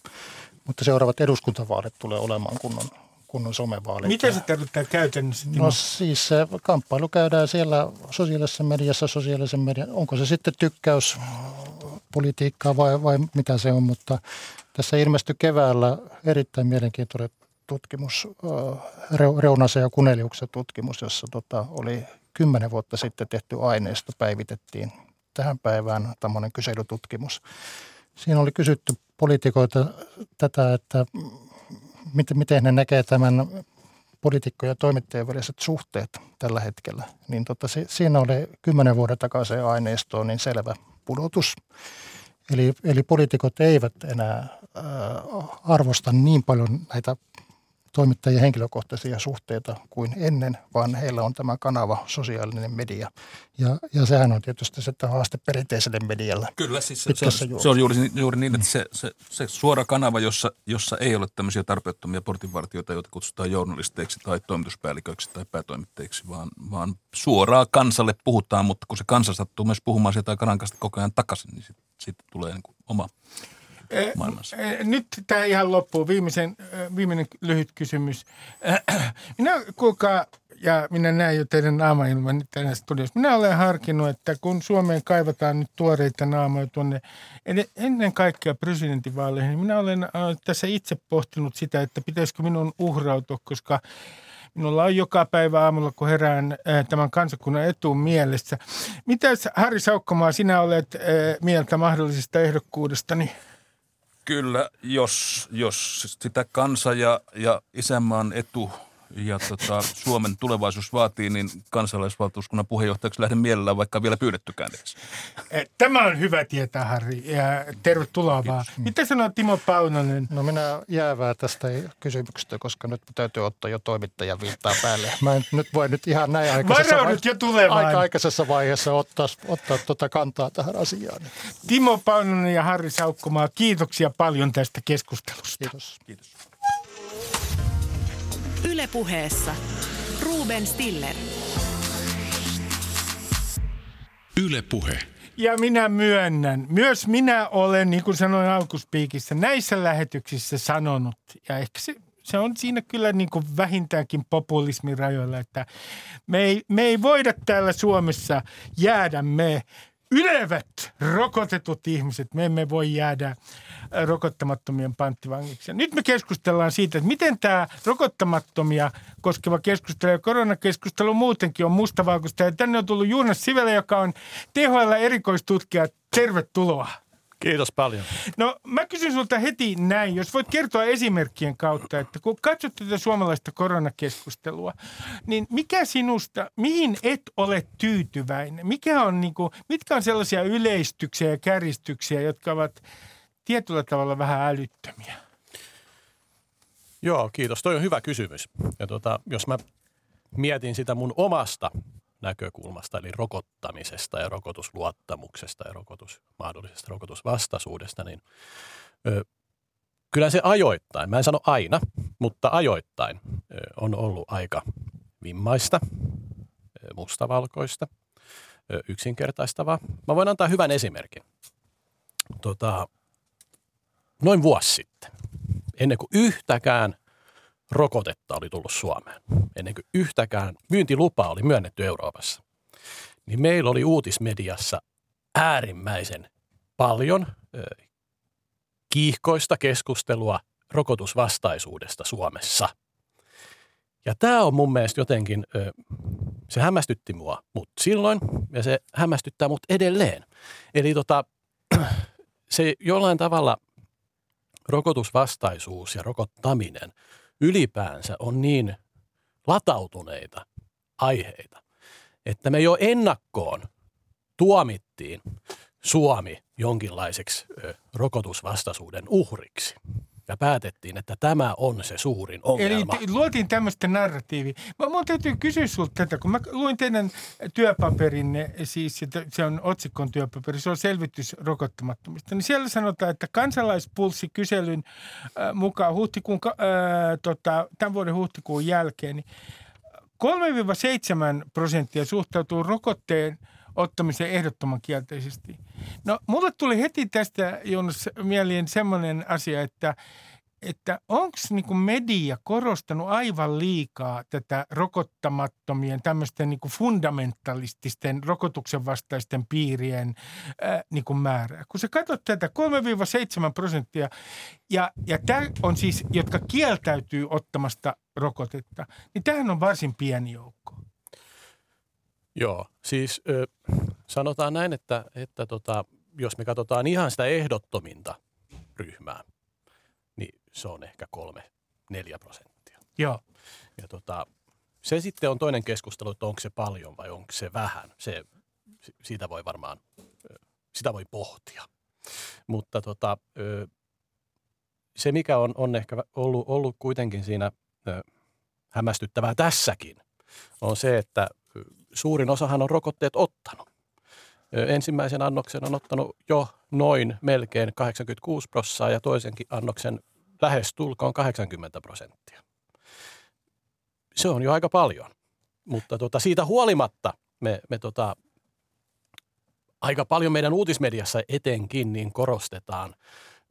[SPEAKER 5] Mutta seuraavat eduskuntavaalit tulee olemaan kunnon kunnon somevaalit.
[SPEAKER 3] Mitä se tarkoittaa käytännössä?
[SPEAKER 5] No siis se kamppailu käydään siellä sosiaalisessa mediassa, sosiaalisen median, onko se sitten tykkäys politiikkaa vai, vai mitä se on, mutta tässä ilmestyi keväällä erittäin mielenkiintoinen tutkimus, Reunasen ja Kuneliuksen tutkimus, jossa tota, oli kymmenen vuotta sitten tehty aineisto, päivitettiin tähän päivään tämmöinen kyselytutkimus. Siinä oli kysytty poliitikoita tätä, että miten, miten ne näkee tämän poliitikkojen ja toimittajien väliset suhteet tällä hetkellä, niin tota, se, siinä oli kymmenen vuoden takaisin aineistoon niin selvä pudotus. Eli, eli poliitikot eivät enää äh, arvosta niin paljon näitä toimittajien henkilökohtaisia suhteita kuin ennen, vaan heillä on tämä kanava, sosiaalinen media. Ja, ja sehän on tietysti se haaste perinteiselle medialle.
[SPEAKER 4] Kyllä, siis se, se, on, se on juuri, juuri niin, että se, se, se suora kanava, jossa, jossa ei ole tämmöisiä tarpeettomia portinvartijoita, joita kutsutaan journalisteiksi tai toimituspäälliköiksi tai päätoimittajiksi, vaan, vaan suoraa kansalle puhutaan, mutta kun se kansa sattuu myös puhumaan sieltä kanankasta koko ajan takaisin, niin sitten sit tulee niin kuin oma maailmassa?
[SPEAKER 3] Nyt tämä ihan loppuu. Viimeisen, viimeinen lyhyt kysymys. Minä, kuulkaa, ja minä näen jo teidän naamailman nyt tänä studiossa. Minä olen harkinnut, että kun Suomeen kaivataan nyt tuoreita naamoja tuonne ennen kaikkea presidentinvaaleihin, niin minä olen tässä itse pohtinut sitä, että pitäisikö minun uhrautua, koska Minulla on joka päivä aamulla, kun herään tämän kansakunnan etuun mielessä. Mitäs Harri Saukkomaa, sinä olet mieltä mahdollisesta ehdokkuudestani? Niin
[SPEAKER 4] Kyllä, jos, jos sitä kansa ja, ja isänmaan etu ja tota, Suomen tulevaisuus vaatii, niin kansalaisvaltuuskunnan puheenjohtajaksi lähden mielellään, vaikka vielä pyydettykään edes.
[SPEAKER 3] Eh, tämä on hyvä tietää, Harri, ja tervetuloa vaan. Mitä sanoo Timo Paunonen?
[SPEAKER 5] No minä jäävää tästä kysymyksestä, koska nyt täytyy ottaa jo toimittajan viittaa päälle. Mä en nyt voi nyt ihan näin aikaisessa,
[SPEAKER 3] jo aika
[SPEAKER 5] aikaisessa vaiheessa ottaa, ottaa tuota kantaa tähän asiaan.
[SPEAKER 3] Timo Paunonen ja Harri Saukkomaa, kiitoksia paljon tästä keskustelusta.
[SPEAKER 5] Kiitos.
[SPEAKER 4] Kiitos.
[SPEAKER 1] Ylepuheessa Ruben Stiller.
[SPEAKER 2] Yle Puhe.
[SPEAKER 3] Ja minä myönnän, myös minä olen, niin kuin sanoin alkuspiikissä, näissä lähetyksissä sanonut, ja ehkä se, se on siinä kyllä niin kuin vähintäänkin populismin rajoilla, että me ei, me ei voida täällä Suomessa jäädä me ylevät rokotetut ihmiset. Me emme voi jäädä äh, rokottamattomien panttivangiksi. Nyt me keskustellaan siitä, että miten tämä rokottamattomia koskeva keskustelu ja koronakeskustelu muutenkin on mustavalkoista. Ja tänne on tullut Juunas Sivelä, joka on THL erikoistutkija. Tervetuloa.
[SPEAKER 6] Kiitos paljon.
[SPEAKER 3] No mä kysyn sulta heti näin, jos voit kertoa esimerkkien kautta, että kun katsot tätä suomalaista koronakeskustelua, niin mikä sinusta, mihin et ole tyytyväinen? Mikä on, niin kuin, mitkä on sellaisia yleistyksiä ja kärjistyksiä, jotka ovat tietyllä tavalla vähän älyttömiä?
[SPEAKER 6] Joo, kiitos. Toi on hyvä kysymys. Ja tota, jos mä mietin sitä mun omasta näkökulmasta, eli rokottamisesta ja rokotusluottamuksesta ja rokotus, mahdollisesta rokotusvastaisuudesta, niin ö, kyllä se ajoittain, mä en sano aina, mutta ajoittain ö, on ollut aika vimmaista, ö, mustavalkoista, ö, yksinkertaistavaa. Mä voin antaa hyvän esimerkin. Tota, noin vuosi sitten, ennen kuin yhtäkään rokotetta oli tullut Suomeen, ennen kuin yhtäkään myyntilupaa oli myönnetty Euroopassa, niin meillä oli uutismediassa äärimmäisen paljon kiihkoista keskustelua rokotusvastaisuudesta Suomessa. Ja tämä on mun mielestä jotenkin, se hämmästytti mua mut silloin ja se hämmästyttää mut edelleen. Eli tota, se jollain tavalla rokotusvastaisuus ja rokottaminen – ylipäänsä on niin latautuneita aiheita, että me jo ennakkoon tuomittiin Suomi jonkinlaiseksi rokotusvastaisuuden uhriksi ja päätettiin, että tämä on se suurin ongelma.
[SPEAKER 3] Eli luotiin tämmöistä narratiivi. Mä, mun täytyy kysyä sinulta tätä, kun mä luin teidän työpaperinne, siis se on otsikon työpaperi, se on selvitys rokottamattomista, niin siellä sanotaan, että kansalaispulssikyselyn äh, mukaan huhtikuun, äh, tota, tämän vuoden huhtikuun jälkeen, niin 3-7 prosenttia suhtautuu rokotteen ottamisen ehdottoman kielteisesti. No, mulle tuli heti tästä, Jonas, mieliin semmoinen asia, että että onko niinku media korostanut aivan liikaa tätä rokottamattomien, tämmöisten niinku fundamentalististen rokotuksen vastaisten piirien ää, niinku määrää. Kun sä katsot tätä 3-7 prosenttia, ja, ja tämä on siis, jotka kieltäytyy ottamasta rokotetta, niin tämähän on varsin pieni joukko.
[SPEAKER 6] Joo, siis ö, sanotaan näin, että, että tota, jos me katsotaan ihan sitä ehdottominta ryhmää, niin se on ehkä kolme, 4 prosenttia.
[SPEAKER 3] Joo.
[SPEAKER 6] Ja tota, se sitten on toinen keskustelu, että onko se paljon vai onko se vähän. Se, siitä voi varmaan, sitä voi pohtia. Mutta tota, se, mikä on, on ehkä ollut, ollut kuitenkin siinä hämmästyttävää tässäkin, on se, että suurin osahan on rokotteet ottanut. Ensimmäisen annoksen on ottanut jo noin melkein 86 prosenttia ja toisenkin annoksen lähes tulkoon 80 prosenttia. Se on jo aika paljon, mutta tota, siitä huolimatta me, me tota, aika paljon meidän uutismediassa etenkin niin korostetaan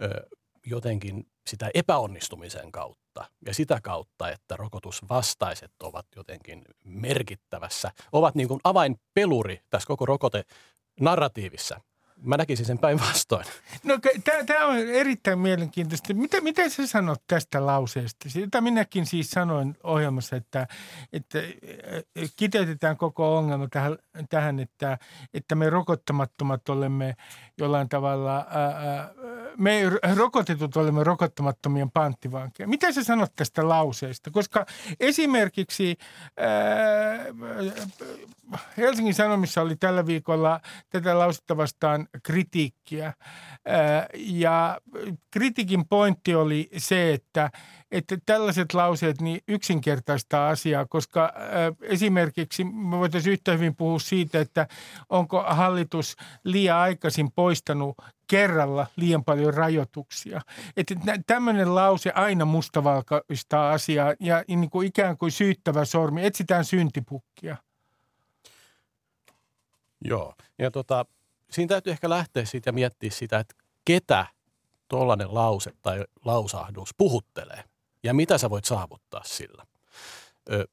[SPEAKER 6] ö, jotenkin sitä epäonnistumisen kautta ja sitä kautta, että rokotusvastaiset ovat jotenkin merkittävässä, ovat niin kuin avainpeluri tässä koko rokote narratiivissa. Mä näkisin sen päinvastoin.
[SPEAKER 3] No tämä on erittäin mielenkiintoista. Mitä, mitä sä sanot tästä lauseesta? Sitä minäkin siis sanoin ohjelmassa, että, että kiteytetään koko ongelma tähän, tähän että, että me rokottamattomat olemme jollain tavalla, ää, me rokotetut olemme rokottamattomien panttivankeja. Mitä sä sanot tästä lauseesta? Koska esimerkiksi ää, Helsingin Sanomissa oli tällä viikolla tätä lausetta vastaan kritiikkiä. Ja kritiikin pointti oli se, että, että tällaiset lauseet niin yksinkertaistaa asiaa, koska esimerkiksi me voitaisiin yhtä hyvin puhua siitä, että onko hallitus liian aikaisin poistanut kerralla liian paljon rajoituksia. Että tämmöinen lause aina mustavalkoistaa asiaa ja niin kuin ikään kuin syyttävä sormi, etsitään syntipukkia.
[SPEAKER 6] Joo, ja tota, siinä täytyy ehkä lähteä siitä ja miettiä sitä, että ketä tuollainen lause tai lausahdus puhuttelee ja mitä sä voit saavuttaa sillä. Ö,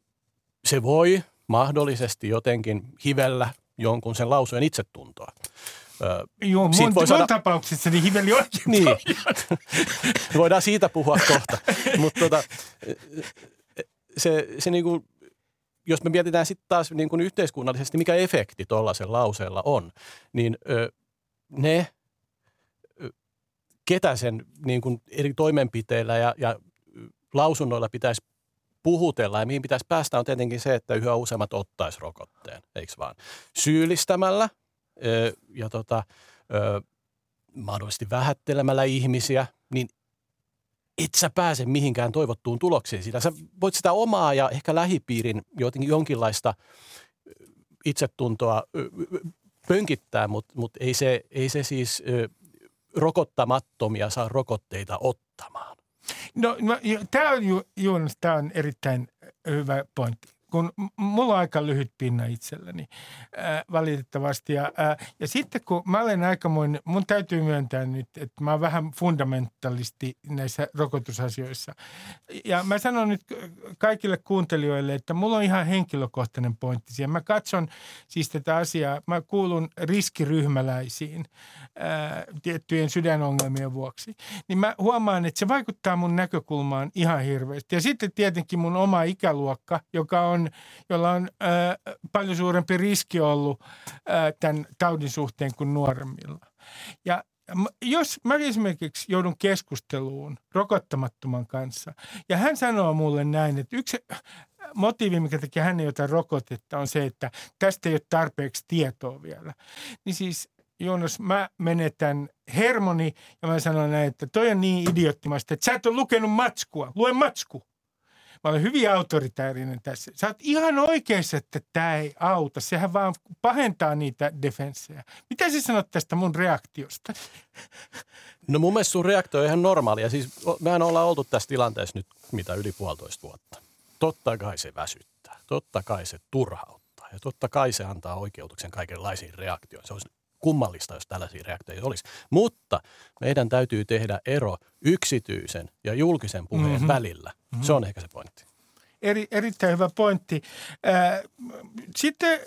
[SPEAKER 6] se voi mahdollisesti jotenkin hivellä jonkun sen lausuen itsetuntoa.
[SPEAKER 3] Joo, mun, voi saada... tapauksessa niin hiveli oikein
[SPEAKER 6] niin. Voidaan siitä puhua kohta. Mutta tota, se, se niinku jos me mietitään sitten taas niin kuin yhteiskunnallisesti, mikä efekti tuollaisen lauseella on, niin ö, ne, ketä sen niin kuin eri toimenpiteillä ja, ja lausunnoilla pitäisi puhutella ja mihin pitäisi päästä on tietenkin se, että yhä useammat ottaisi rokotteen, eikö vaan? Syyllistämällä ö, ja tota, ö, mahdollisesti vähättelemällä ihmisiä, niin et sä pääse mihinkään toivottuun tulokseen siitä. Sä voit sitä omaa ja ehkä lähipiirin jotenkin jonkinlaista itsetuntoa pönkittää, mutta mut ei, se, ei se siis rokottamattomia saa rokotteita ottamaan.
[SPEAKER 3] No, no tämä on, tämä on erittäin hyvä pointti kun mulla on aika lyhyt pinna itselläni ää, valitettavasti. Ja, ää, ja sitten kun mä olen aikamoinen, mun täytyy myöntää nyt, että mä oon vähän fundamentalisti näissä rokotusasioissa. Ja mä sanon nyt kaikille kuuntelijoille, että mulla on ihan henkilökohtainen pointti siihen. Mä katson siis tätä asiaa, mä kuulun riskiryhmäläisiin ää, tiettyjen sydänongelmien vuoksi. Niin mä huomaan, että se vaikuttaa mun näkökulmaan ihan hirveästi. Ja sitten tietenkin mun oma ikäluokka, joka on on, jolla on ää, paljon suurempi riski ollut ää, tämän taudin suhteen kuin nuoremmilla. Ja jos mä esimerkiksi joudun keskusteluun rokottamattoman kanssa ja hän sanoo mulle näin, että yksi motiivi, mikä tekee hän ei ota rokotetta, on se, että tästä ei ole tarpeeksi tietoa vielä. Niin siis Joonas, mä menetän hermoni ja mä sanon näin, että toi on niin idioottimasta, että sä et ole lukenut matskua. Lue matsku. Mä olen hyvin autoritäärinen tässä. Sä oot ihan oikeassa, että tämä ei auta. Sehän vaan pahentaa niitä defenssejä. Mitä sä sanot tästä mun reaktiosta?
[SPEAKER 6] No mun mielestä sun reaktio on ihan normaalia. Siis mehän ollaan oltu tässä tilanteessa nyt mitä yli puolitoista vuotta. Totta kai se väsyttää. Totta kai se turhauttaa. Ja totta kai se antaa oikeutuksen kaikenlaisiin reaktioihin. Se olisi kummallista, jos tällaisia reaktioita olisi. Mutta meidän täytyy tehdä ero yksityisen ja julkisen puheen mm-hmm. välillä. Mm-hmm. Se on ehkä se pointti.
[SPEAKER 3] Eri, erittäin hyvä pointti. Sitten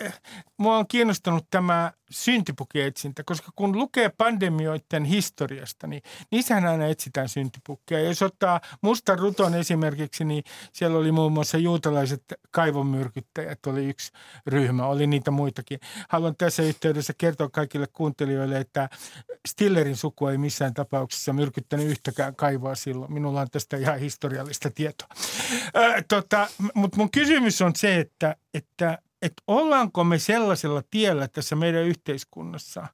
[SPEAKER 3] mua on kiinnostanut tämä syntipukietsintä, koska kun lukee pandemioiden historiasta, niin niissähän aina etsitään syntipukkia. Jos ottaa Mustan ruton esimerkiksi, niin siellä oli muun muassa juutalaiset kaivomyrkyttäjät, oli yksi ryhmä, oli niitä muitakin. Haluan tässä yhteydessä kertoa kaikille kuuntelijoille, että Stillerin suku ei missään tapauksessa myrkyttänyt yhtäkään kaivoa silloin. Minulla on tästä ihan historiallista tietoa. Tota, Mutta mun kysymys on se, että, että että ollaanko me sellaisella tiellä tässä meidän yhteiskunnassa,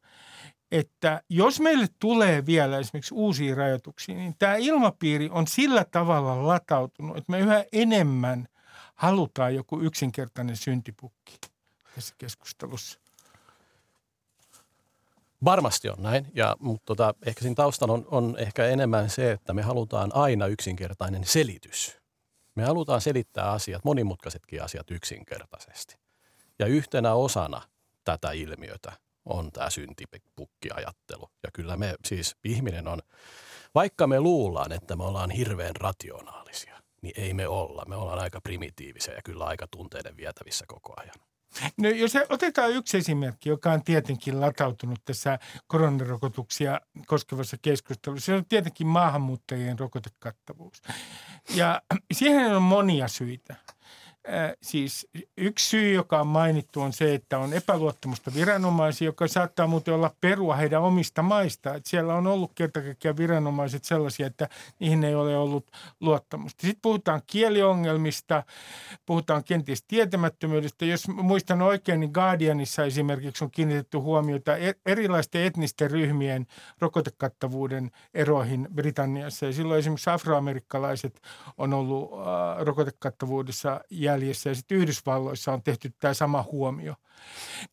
[SPEAKER 3] että jos meille tulee vielä esimerkiksi uusia rajoituksia, niin tämä ilmapiiri on sillä tavalla latautunut, että me yhä enemmän halutaan joku yksinkertainen syntipukki tässä keskustelussa.
[SPEAKER 6] Varmasti on näin, ja, mutta tota, ehkä siinä taustalla on, on ehkä enemmän se, että me halutaan aina yksinkertainen selitys. Me halutaan selittää asiat, monimutkaisetkin asiat yksinkertaisesti. Ja yhtenä osana tätä ilmiötä on tämä syntipukkiajattelu. Ja kyllä me siis, ihminen on, vaikka me luullaan, että me ollaan hirveän rationaalisia, niin ei me olla. Me ollaan aika primitiivisiä ja kyllä aika tunteiden vietävissä koko ajan.
[SPEAKER 3] No, jos otetaan yksi esimerkki, joka on tietenkin latautunut tässä koronarokotuksia koskevassa keskustelussa. Se on tietenkin maahanmuuttajien rokotekattavuus. Ja siihen on monia syitä siis yksi syy, joka on mainittu, on se, että on epäluottamusta viranomaisia, joka saattaa muuten olla perua heidän omista maista. Että siellä on ollut kertakaikkiaan viranomaiset sellaisia, että niihin ei ole ollut luottamusta. Sitten puhutaan kieliongelmista, puhutaan kenties tietämättömyydestä. Jos muistan oikein, niin Guardianissa esimerkiksi on kiinnitetty huomiota e-, erilaisten etnisten ryhmien rokotekattavuuden eroihin Britanniassa. Ja silloin esimerkiksi afroamerikkalaiset on ollut rokotekattavuudessa jäljellä jäljessä ja sitten Yhdysvalloissa on tehty tämä sama huomio.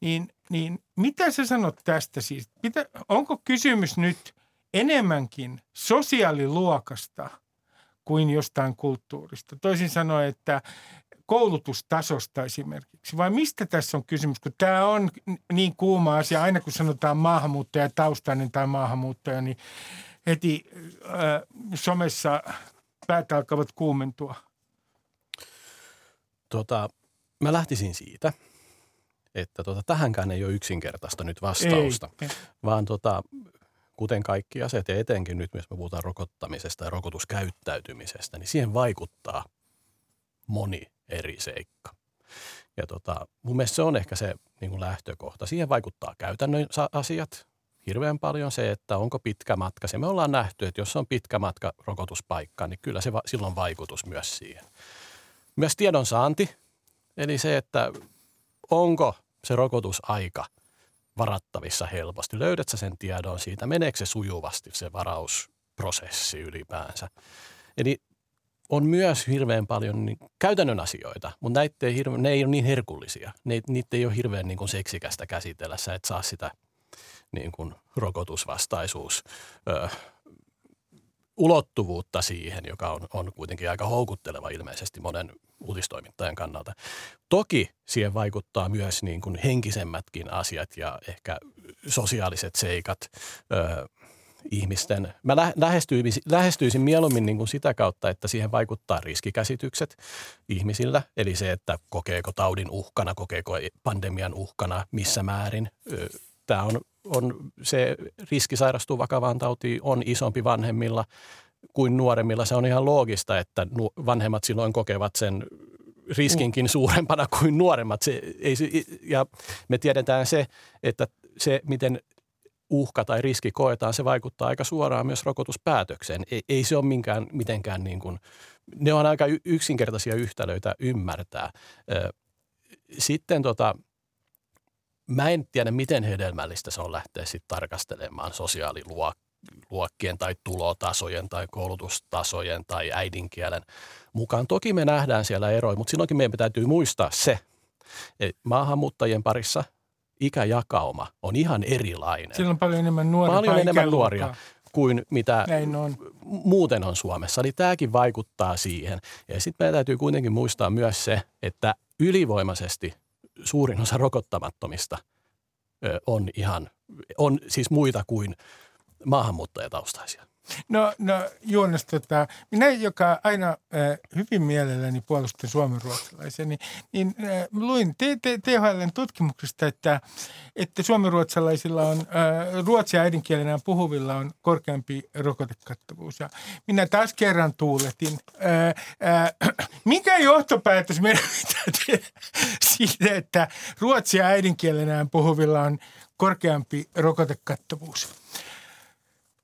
[SPEAKER 3] Niin, niin mitä sä sanot tästä siis? Mitä, onko kysymys nyt enemmänkin sosiaaliluokasta kuin jostain kulttuurista? Toisin sanoen, että koulutustasosta esimerkiksi, vai mistä tässä on kysymys? Kun tämä on niin kuuma asia, aina kun sanotaan maahanmuuttaja, taustainen tai maahanmuuttaja, niin heti äh, somessa päät alkavat kuumentua –
[SPEAKER 6] Tota, mä lähtisin siitä, että tota, tähänkään ei ole yksinkertaista nyt vastausta, ei. vaan tota, kuten kaikki asiat ja etenkin nyt, jos me puhutaan rokottamisesta ja rokotuskäyttäytymisestä, niin siihen vaikuttaa moni eri seikka. Ja tota, mun mielestä se on ehkä se niin kuin lähtökohta. Siihen vaikuttaa käytännön asiat hirveän paljon se, että onko pitkä matka. Se me ollaan nähty, että jos on pitkä matka rokotuspaikkaan, niin kyllä se va- silloin vaikutus myös siihen. Myös tiedonsaanti, eli se, että onko se rokotusaika varattavissa helposti. Löydät sä sen tiedon siitä, meneekö se sujuvasti se varausprosessi ylipäänsä. Eli on myös hirveän paljon niin, käytännön asioita, mutta näitä ei hirve, ne ei ole niin herkullisia. Ne, niitä ei ole hirveän niin kuin seksikästä käsitellä, sä et saa sitä niin kuin rokotusvastaisuus ö, ulottuvuutta siihen, joka on, on kuitenkin aika houkutteleva ilmeisesti monen uutistoimittajan kannalta. Toki siihen vaikuttaa myös niin kuin henkisemmätkin asiat ja ehkä sosiaaliset seikat, ö, ihmisten. Mä lähestyisin, lähestyisin mieluummin niin kuin sitä kautta, että siihen vaikuttaa riskikäsitykset ihmisillä. Eli se, että kokeeko taudin uhkana, kokeeko pandemian uhkana, missä määrin. Tämä on on se riski sairastua vakavaan tautiin on isompi vanhemmilla kuin nuoremmilla. Se on ihan loogista, että vanhemmat silloin kokevat sen riskinkin suurempana kuin nuoremmat. Se, ei, ja me tiedetään se, että se, miten uhka tai riski koetaan, se vaikuttaa aika suoraan myös rokotuspäätökseen. Ei, ei se ole minkään, mitenkään niin kuin, ne on aika yksinkertaisia yhtälöitä ymmärtää. Sitten tota, mä en tiedä, miten hedelmällistä se on lähteä sitten tarkastelemaan sosiaaliluokkien tai tulotasojen tai koulutustasojen tai äidinkielen mukaan. Toki me nähdään siellä eroja, mutta silloinkin meidän täytyy muistaa se, että maahanmuuttajien parissa ikäjakauma on ihan erilainen.
[SPEAKER 3] Siellä on paljon enemmän nuoria.
[SPEAKER 6] Paljon enemmän nuoria kuin mitä on. muuten on Suomessa. Eli tämäkin vaikuttaa siihen. Ja sitten meidän täytyy kuitenkin muistaa myös se, että ylivoimaisesti suurin osa rokottamattomista on ihan, on siis muita kuin maahanmuuttajataustaisia.
[SPEAKER 3] No, no Joonas, tota, minä, joka aina äh, hyvin mielelläni puolustan suomenruotsalaisia, niin, niin äh, luin THLn tutkimuksesta, että, että suomenruotsalaisilla on, äh, ruotsia äidinkielenään puhuvilla on korkeampi rokotekattavuus. Ja minä taas kerran tuuletin. Äh, äh, mikä johtopäätös meidän pitää tehdä siitä, että ruotsia äidinkielenään puhuvilla on korkeampi rokotekattavuus?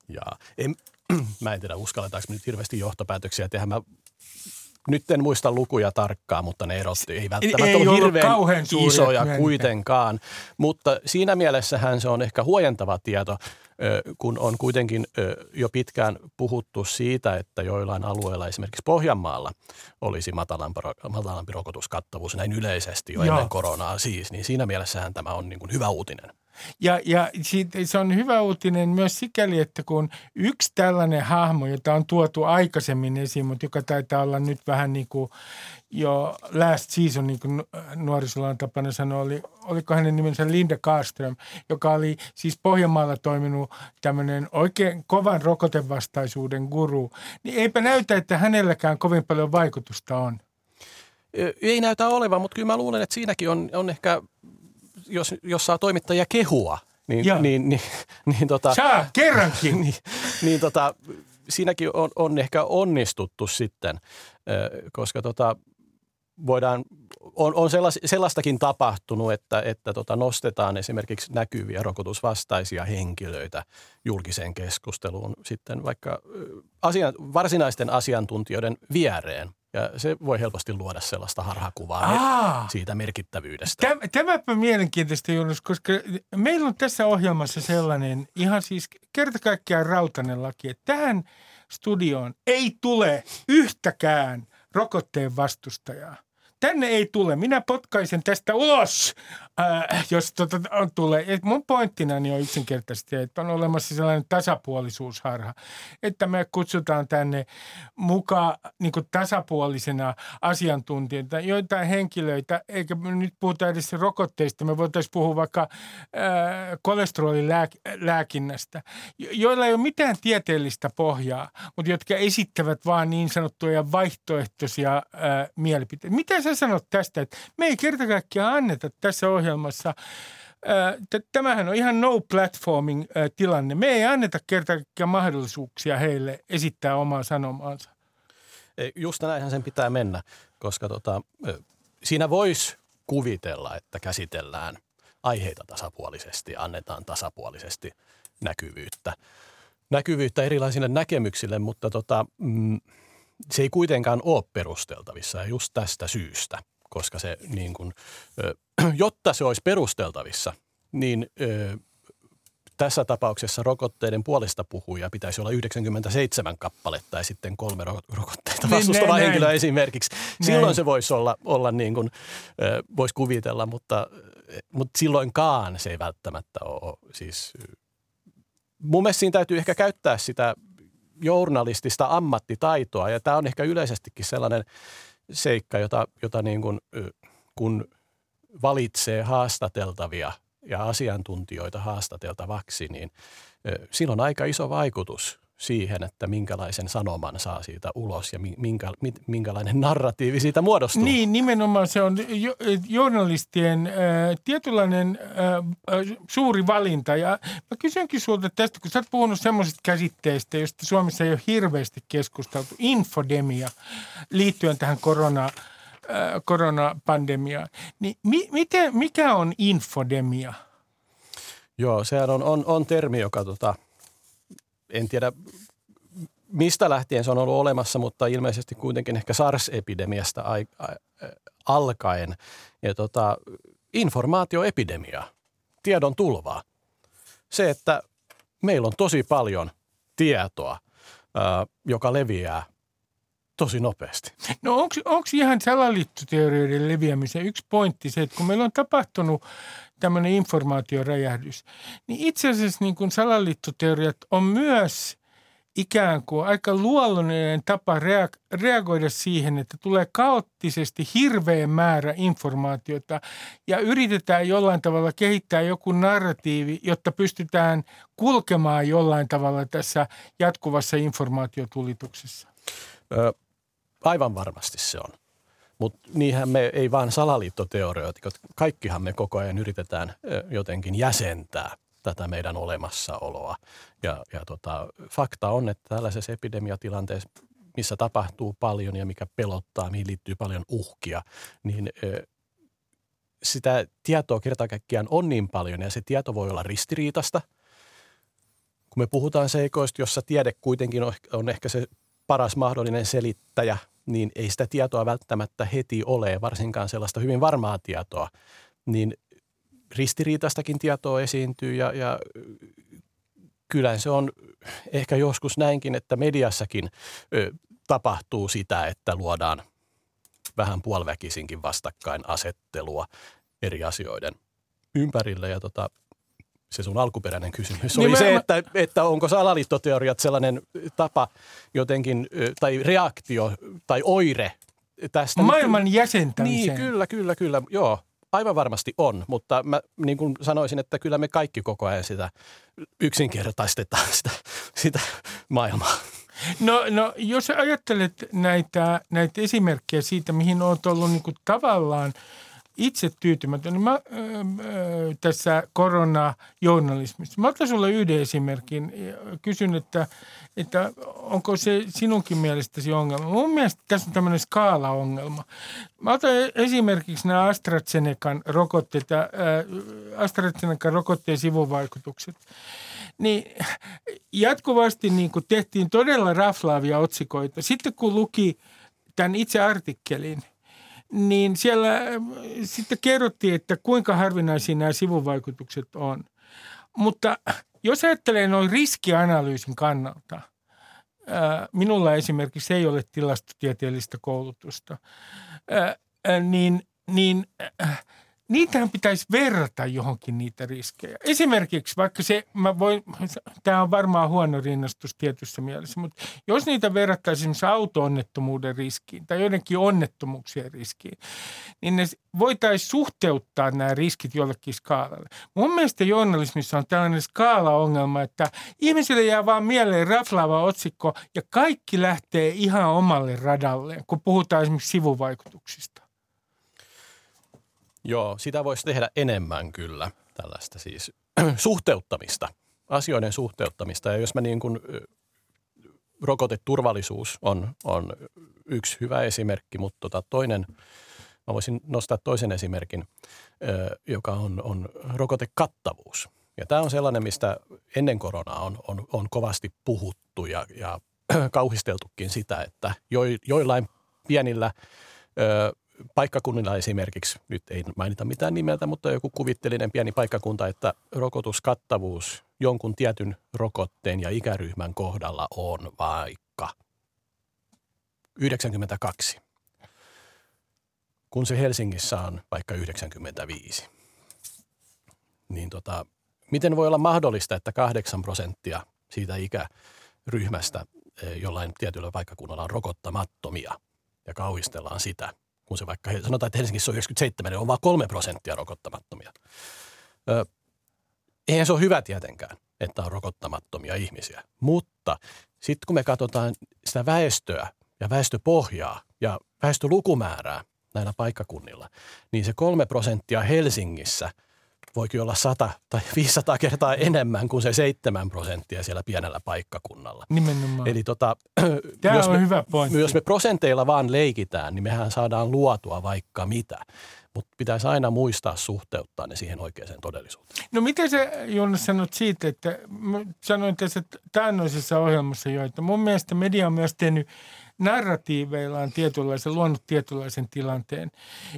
[SPEAKER 6] Ja en, mä en tiedä, uskalletaanko me nyt hirveästi johtopäätöksiä tehdä. Mä nyt en muista lukuja tarkkaan, mutta ne erot ei välttämättä
[SPEAKER 3] ei
[SPEAKER 6] ole hirveän
[SPEAKER 3] isoja
[SPEAKER 6] kuitenkaan. Mutta siinä mielessähän se on ehkä huojentava tieto, kun on kuitenkin jo pitkään puhuttu siitä, että joillain alueilla, esimerkiksi Pohjanmaalla, olisi matalampi, matalampi rokotuskattavuus näin yleisesti jo Joo. ennen koronaa siis, niin siinä mielessähän tämä on niin kuin hyvä uutinen.
[SPEAKER 3] Ja, ja siitä, se on hyvä uutinen myös sikäli, että kun yksi tällainen hahmo, jota on tuotu aikaisemmin esiin, mutta joka taitaa olla nyt vähän niin kuin jo last season, niin kuin nuorisolla on tapana sanoa, oli, oliko hänen nimensä Linda Karström, joka oli siis Pohjanmaalla toiminut tämmöinen oikein kovan rokotevastaisuuden guru, niin eipä näytä, että hänelläkään kovin paljon vaikutusta on.
[SPEAKER 6] Ei näytä olevan, mutta kyllä mä luulen, että siinäkin on, on ehkä jos, jos saa toimittajia kehua, niin, niin, niin, niin, niin tota,
[SPEAKER 3] Saa, kerrankin.
[SPEAKER 6] niin, niin tota, siinäkin on, on ehkä onnistuttu sitten, koska tota, voidaan, on, on sellas, sellaistakin tapahtunut, että, että tota nostetaan esimerkiksi näkyviä rokotusvastaisia henkilöitä julkiseen keskusteluun sitten vaikka asian, varsinaisten asiantuntijoiden viereen. Ja se voi helposti luoda sellaista harhakuvaa Aa, siitä merkittävyydestä.
[SPEAKER 3] Tämä, tämäpä mielenkiintoista, Jonas, koska meillä on tässä ohjelmassa sellainen ihan siis kerta kaikkiaan rautainen laki, että tähän studioon ei tule yhtäkään rokotteen vastustajaa tänne ei tule. Minä potkaisen tästä ulos, äh, jos tota tulee. Et mun pointtina on yksinkertaisesti, että on olemassa sellainen tasapuolisuusharha, että me kutsutaan tänne mukaan niin tasapuolisena asiantuntijoita, joitain henkilöitä, eikä nyt puhuta edes rokotteista, me voitaisiin puhua vaikka äh, kolesterolilääkinnästä, joilla ei ole mitään tieteellistä pohjaa, mutta jotka esittävät vaan niin sanottuja vaihtoehtoisia äh, mielipiteitä. Mitä sä sanot tästä, että me ei kerta kaikkiaan anneta tässä ohjelmassa Tämähän on ihan no platforming tilanne. Me ei anneta kerta kaikkiaan mahdollisuuksia heille esittää omaa sanomaansa.
[SPEAKER 6] Just näinhän sen pitää mennä, koska tota, siinä voisi kuvitella, että käsitellään aiheita tasapuolisesti, annetaan tasapuolisesti näkyvyyttä, näkyvyyttä erilaisille näkemyksille, mutta tota, mm, se ei kuitenkaan ole perusteltavissa ja just tästä syystä, koska se niin kuin, jotta se olisi perusteltavissa, niin tässä tapauksessa rokotteiden puolesta puhuja pitäisi olla 97 kappaletta ja sitten kolme rokotteita niin, vastustava niin, henkilö näin. esimerkiksi. Silloin näin. se voisi olla, olla niin kuin, voisi kuvitella, mutta, mutta silloinkaan se ei välttämättä ole. Siis, mun mielestä siinä täytyy ehkä käyttää sitä journalistista ammattitaitoa. Ja tämä on ehkä yleisestikin sellainen seikka, jota, jota niin kuin, kun valitsee haastateltavia ja asiantuntijoita haastateltavaksi, niin silloin on aika iso vaikutus siihen, että minkälaisen sanoman saa siitä ulos ja minkä, minkälainen narratiivi siitä muodostuu.
[SPEAKER 3] Niin, nimenomaan se on journalistien äh, tietynlainen äh, suuri valinta. Ja mä kysynkin sulta tästä, kun sä oot puhunut semmoisista käsitteistä, joista Suomessa ei ole hirveästi keskusteltu, infodemia liittyen tähän korona, äh, koronapandemiaan. Niin mi, miten, mikä on infodemia?
[SPEAKER 6] Joo, sehän on, on, on termi, joka tota, – en tiedä mistä lähtien se on ollut olemassa, mutta ilmeisesti kuitenkin ehkä SARS-epidemiasta ai, ai, alkaen. Ja tota, informaatioepidemia, tiedon tulvaa. Se, että meillä on tosi paljon tietoa, ää, joka leviää tosi nopeasti.
[SPEAKER 3] No onko ihan salaliittoteorioiden leviämisen yksi pointti se, että kun meillä on tapahtunut tämmöinen informaatioräjähdys, niin itse asiassa niin kuin salaliittoteoriat on myös ikään kuin aika luonnollinen tapa reag- reagoida siihen, että tulee kaoottisesti hirveä määrä informaatiota ja yritetään jollain tavalla kehittää joku narratiivi, jotta pystytään kulkemaan jollain tavalla tässä jatkuvassa informaatiotulituksessa?
[SPEAKER 6] Ö, aivan varmasti se on. Mutta niinhän me ei vaan salaliittoteorioitikot, kaikkihan me koko ajan yritetään jotenkin jäsentää tätä meidän olemassaoloa. Ja, ja tota, fakta on, että tällaisessa epidemiatilanteessa, missä tapahtuu paljon ja mikä pelottaa, mihin liittyy paljon uhkia, niin sitä tietoa kerta kaikkiaan on niin paljon ja se tieto voi olla ristiriitasta. Kun me puhutaan seikoista, jossa tiede kuitenkin on ehkä se paras mahdollinen selittäjä, niin ei sitä tietoa välttämättä heti ole, varsinkaan sellaista hyvin varmaa tietoa, niin ristiriitaistakin tietoa esiintyy ja, ja kyllä se on ehkä joskus näinkin, että mediassakin ö, tapahtuu sitä, että luodaan vähän puoliväkisinkin vastakkain asettelua eri asioiden ympärille. Ja tota, se sun alkuperäinen kysymys oli
[SPEAKER 3] Niin
[SPEAKER 6] se, että, että onko salaliittoteoriat sellainen tapa jotenkin, tai reaktio tai oire tästä.
[SPEAKER 3] Maailman jäsentämiseen.
[SPEAKER 6] niin, kyllä, kyllä, kyllä, joo. Aivan varmasti on, mutta mä niin kuin sanoisin, että kyllä me kaikki koko ajan sitä yksinkertaistetaan sitä, sitä maailmaa.
[SPEAKER 3] No, no jos ajattelet näitä, näitä esimerkkejä siitä, mihin olet ollut niin kuin tavallaan itse tyytymätön, mä, tässä koronajournalismissa, mä otan sulle yhden esimerkin kysyn, että, että onko se sinunkin mielestäsi ongelma. Mun mielestä tässä on tämmöinen skaalaongelma. Mä otan esimerkiksi nämä AstraZenecan rokotteet, ää, AstraZenecan rokotteen sivuvaikutukset niin jatkuvasti niin tehtiin todella raflaavia otsikoita. Sitten kun luki tämän itse artikkelin, niin siellä äh, sitten kerrottiin, että kuinka harvinaisia nämä sivuvaikutukset on. Mutta jos ajattelee noin riskianalyysin kannalta, ää, minulla esimerkiksi ei ole tilastotieteellistä koulutusta, ää, niin, niin äh, niitähän pitäisi verrata johonkin niitä riskejä. Esimerkiksi vaikka se, mä voin, tämä on varmaan huono rinnastus tietyssä mielessä, mutta jos niitä verrattaisiin esimerkiksi auto-onnettomuuden riskiin tai joidenkin onnettomuuksien riskiin, niin ne voitaisiin suhteuttaa nämä riskit jollekin skaalalle. Mun mielestä journalismissa on tällainen skaalaongelma, että ihmisille jää vaan mieleen raflaava otsikko ja kaikki lähtee ihan omalle radalleen, kun puhutaan esimerkiksi sivuvaikutuksista.
[SPEAKER 6] Joo, sitä voisi tehdä enemmän kyllä, tällaista siis suhteuttamista, asioiden suhteuttamista. Ja jos mä niin kuin, rokoteturvallisuus on, on yksi hyvä esimerkki, mutta tota toinen, mä voisin nostaa toisen esimerkin, joka on, on rokotekattavuus. Ja tämä on sellainen, mistä ennen koronaa on, on, on kovasti puhuttu ja, ja kauhisteltukin sitä, että jo, joillain pienillä ö, paikkakunnilla esimerkiksi, nyt ei mainita mitään nimeltä, mutta joku kuvittelinen pieni paikkakunta, että rokotuskattavuus jonkun tietyn rokotteen ja ikäryhmän kohdalla on vaikka 92, kun se Helsingissä on vaikka 95. Niin tota, miten voi olla mahdollista, että 8 prosenttia siitä ikäryhmästä eh, jollain tietyllä paikkakunnalla on rokottamattomia ja kauhistellaan sitä, kun se vaikka, sanotaan, että Helsingissä on 97, niin on vain 3 prosenttia rokottamattomia. Ö, eihän se ole hyvä tietenkään, että on rokottamattomia ihmisiä, mutta sitten kun me katsotaan sitä väestöä ja väestöpohjaa ja väestölukumäärää näillä paikkakunnilla, niin se kolme prosenttia Helsingissä voikin olla 100 tai 500 kertaa enemmän kuin se 7 prosenttia siellä pienellä paikkakunnalla.
[SPEAKER 3] Nimenomaan.
[SPEAKER 6] Eli tota,
[SPEAKER 3] Tämä
[SPEAKER 6] jos
[SPEAKER 3] on
[SPEAKER 6] me,
[SPEAKER 3] hyvä pointti.
[SPEAKER 6] jos me prosenteilla vaan leikitään, niin mehän saadaan luotua vaikka mitä. Mutta pitäisi aina muistaa suhteuttaa ne siihen oikeaan todellisuuteen.
[SPEAKER 3] No miten sä Jonas sanot siitä, että sanoin tässä taannoisessa ohjelmassa jo, että mun mielestä media on myös tehnyt narratiiveillaan tietynlaisen, luonut tietynlaisen tilanteen.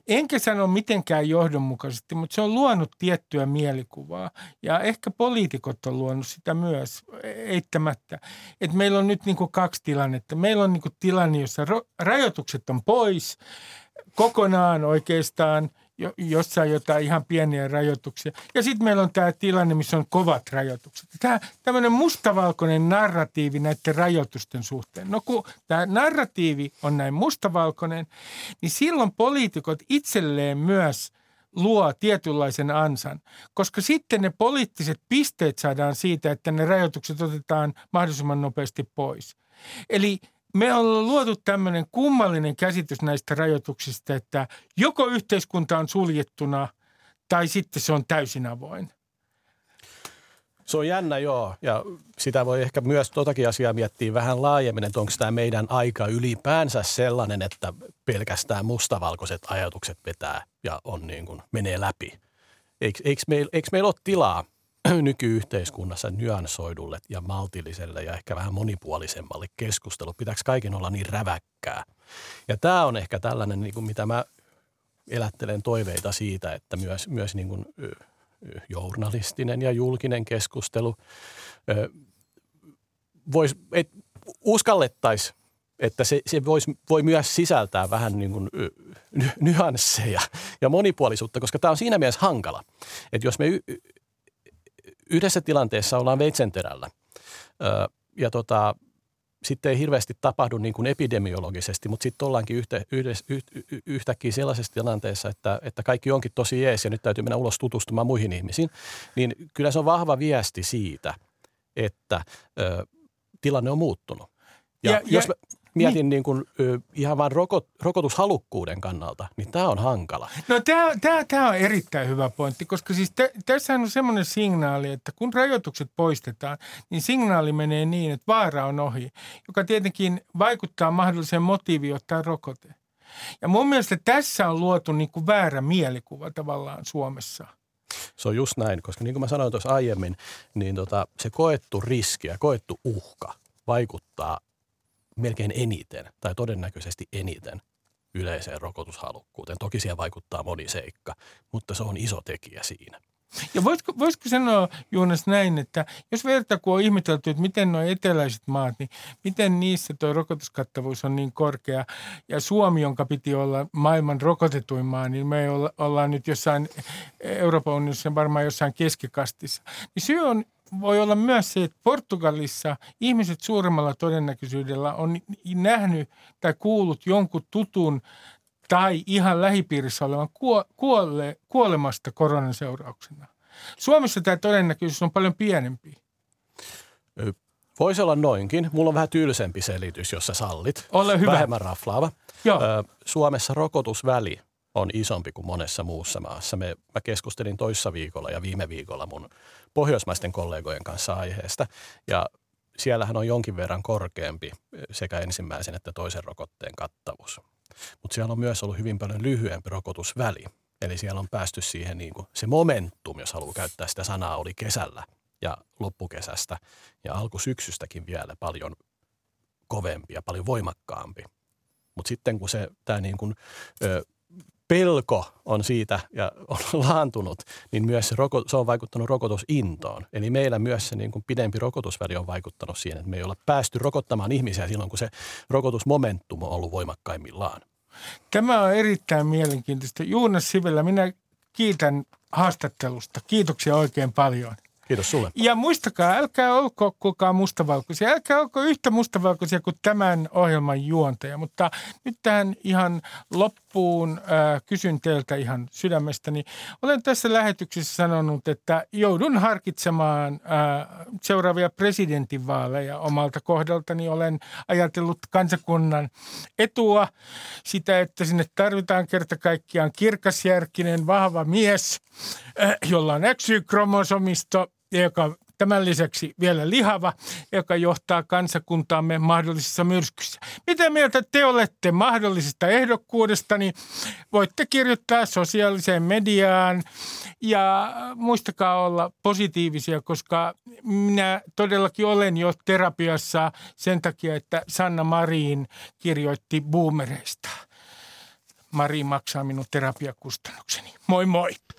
[SPEAKER 3] Enkä sano mitenkään johdonmukaisesti, mutta se on luonut tiettyä mielikuvaa. Ja ehkä poliitikot on luonut sitä myös eittämättä. Että meillä on nyt niin kuin kaksi tilannetta. Meillä on niin kuin tilanne, jossa rajoitukset on pois kokonaan oikeastaan – jo, jossain jotain ihan pieniä rajoituksia. Ja sitten meillä on tämä tilanne, missä on kovat rajoitukset. Tämä tämmöinen mustavalkoinen narratiivi näiden rajoitusten suhteen. No kun tämä narratiivi on näin mustavalkoinen, niin silloin poliitikot itselleen myös luo tietynlaisen ansan, koska sitten ne poliittiset pisteet saadaan siitä, että ne rajoitukset otetaan mahdollisimman nopeasti pois. Eli me ollaan luotu tämmöinen kummallinen käsitys näistä rajoituksista, että joko yhteiskunta on suljettuna tai sitten se on täysin avoin.
[SPEAKER 6] Se on jännä, joo. Ja sitä voi ehkä myös totakin asiaa miettiä vähän laajemmin, että onko tämä meidän aika ylipäänsä sellainen, että pelkästään mustavalkoiset ajatukset vetää ja on niin kuin, menee läpi. Eikö, meillä, eikö meillä ole tilaa nykyyhteiskunnassa nyansoidulle ja maltilliselle ja ehkä vähän monipuolisemmalle keskustelu? Pitääkö kaiken olla niin räväkkää? Ja tämä on ehkä tällainen, niin kuin mitä mä elättelen toiveita siitä, että myös, myös niin kuin, journalistinen ja julkinen keskustelu vois, et, uskallettaisiin että se, se vois, voi myös sisältää vähän niin kuin nyansseja ja monipuolisuutta, koska tämä on siinä mielessä hankala, että jos me yhdessä tilanteessa ollaan veitsenterällä ja tota, sitten ei hirveästi tapahdu niin kuin epidemiologisesti, mutta sitten ollaankin yhtä, yhdessä, yht, yhtäkkiä sellaisessa tilanteessa, että, että kaikki onkin tosi jees ja nyt täytyy mennä ulos tutustumaan muihin ihmisiin, niin kyllä se on vahva viesti siitä, että ö, tilanne on muuttunut. Ja, ja jos ja, mietin niin. Niin kuin, ihan vain rokot, rokotushalukkuuden kannalta, niin tämä on hankala.
[SPEAKER 3] No tämä on erittäin hyvä pointti, koska siis t- tässä on semmoinen signaali, että kun rajoitukset poistetaan, niin signaali menee niin, että vaara on ohi, joka tietenkin vaikuttaa mahdolliseen motiiviin ottaa rokote. Ja mun mielestä tässä on luotu niin kuin väärä mielikuva tavallaan Suomessa –
[SPEAKER 6] se on just näin, koska niin kuin mä sanoin tuossa aiemmin, niin tota, se koettu riski ja koettu uhka vaikuttaa melkein eniten tai todennäköisesti eniten yleiseen rokotushalukkuuteen. Toki siihen vaikuttaa moni seikka, mutta se on iso tekijä siinä.
[SPEAKER 3] Ja voisiko, voisiko sanoa Juunas näin, että jos verta kun on ihmetelty, että miten nuo eteläiset maat, niin miten niissä tuo rokotuskattavuus on niin korkea ja Suomi, jonka piti olla maailman rokotetuin maa, niin me olla, ollaan nyt jossain Euroopan unionissa varmaan jossain keskikastissa. Niin syy on voi olla myös se, että Portugalissa ihmiset suuremmalla todennäköisyydellä on nähnyt tai kuullut jonkun tutun tai ihan lähipiirissä olevan kuole, kuolemasta koronan seurauksena. Suomessa tämä todennäköisyys on paljon pienempi.
[SPEAKER 6] Voisi olla noinkin. Mulla on vähän tylsempi selitys, jos sä sallit.
[SPEAKER 3] Ole hyvä.
[SPEAKER 6] Vähemmän raflaava. Joo. Suomessa rokotusväli on isompi kuin monessa muussa maassa. Me, mä keskustelin toissa viikolla ja viime viikolla mun pohjoismaisten kollegojen kanssa aiheesta. Ja siellähän on jonkin verran korkeampi sekä ensimmäisen että toisen rokotteen kattavuus. Mutta siellä on myös ollut hyvin paljon lyhyempi rokotusväli. Eli siellä on päästy siihen niin kuin se momentum, jos haluaa käyttää sitä sanaa, oli kesällä ja loppukesästä ja alkusyksystäkin vielä paljon kovempi ja paljon voimakkaampi. Mutta sitten kun se tämä niin kuin, pelko on siitä ja on laantunut, niin myös se, roko, se on vaikuttanut rokotusintoon. Eli meillä myös se niin kuin pidempi rokotusväli on vaikuttanut siihen, että me ei olla päästy rokottamaan ihmisiä silloin, kun se rokotusmomentum on ollut voimakkaimmillaan.
[SPEAKER 3] Tämä on erittäin mielenkiintoista. Juunas Sivellä, minä kiitän haastattelusta. Kiitoksia oikein paljon.
[SPEAKER 6] Kiitos sulle.
[SPEAKER 3] Ja muistakaa, älkää olko kukaan mustavalkoisia. Älkää olko yhtä mustavalkoisia kuin tämän ohjelman juontaja. Mutta nyt tähän ihan loppuun äh, kysyn teiltä ihan sydämestäni. Olen tässä lähetyksessä sanonut, että joudun harkitsemaan äh, seuraavia presidentinvaaleja omalta kohdaltani. Olen ajatellut kansakunnan etua, sitä, että sinne tarvitaan kerta kaikkiaan kirkasjärkinen, vahva mies, jolla on XY-kromosomisto joka tämän lisäksi vielä lihava, joka johtaa kansakuntaamme mahdollisissa myrskyssä. Mitä mieltä te olette mahdollisesta ehdokkuudestani? Voitte kirjoittaa sosiaaliseen mediaan ja muistakaa olla positiivisia, koska minä todellakin olen jo terapiassa sen takia, että Sanna Marin kirjoitti boomereista. Mari maksaa minun terapiakustannukseni. Moi moi!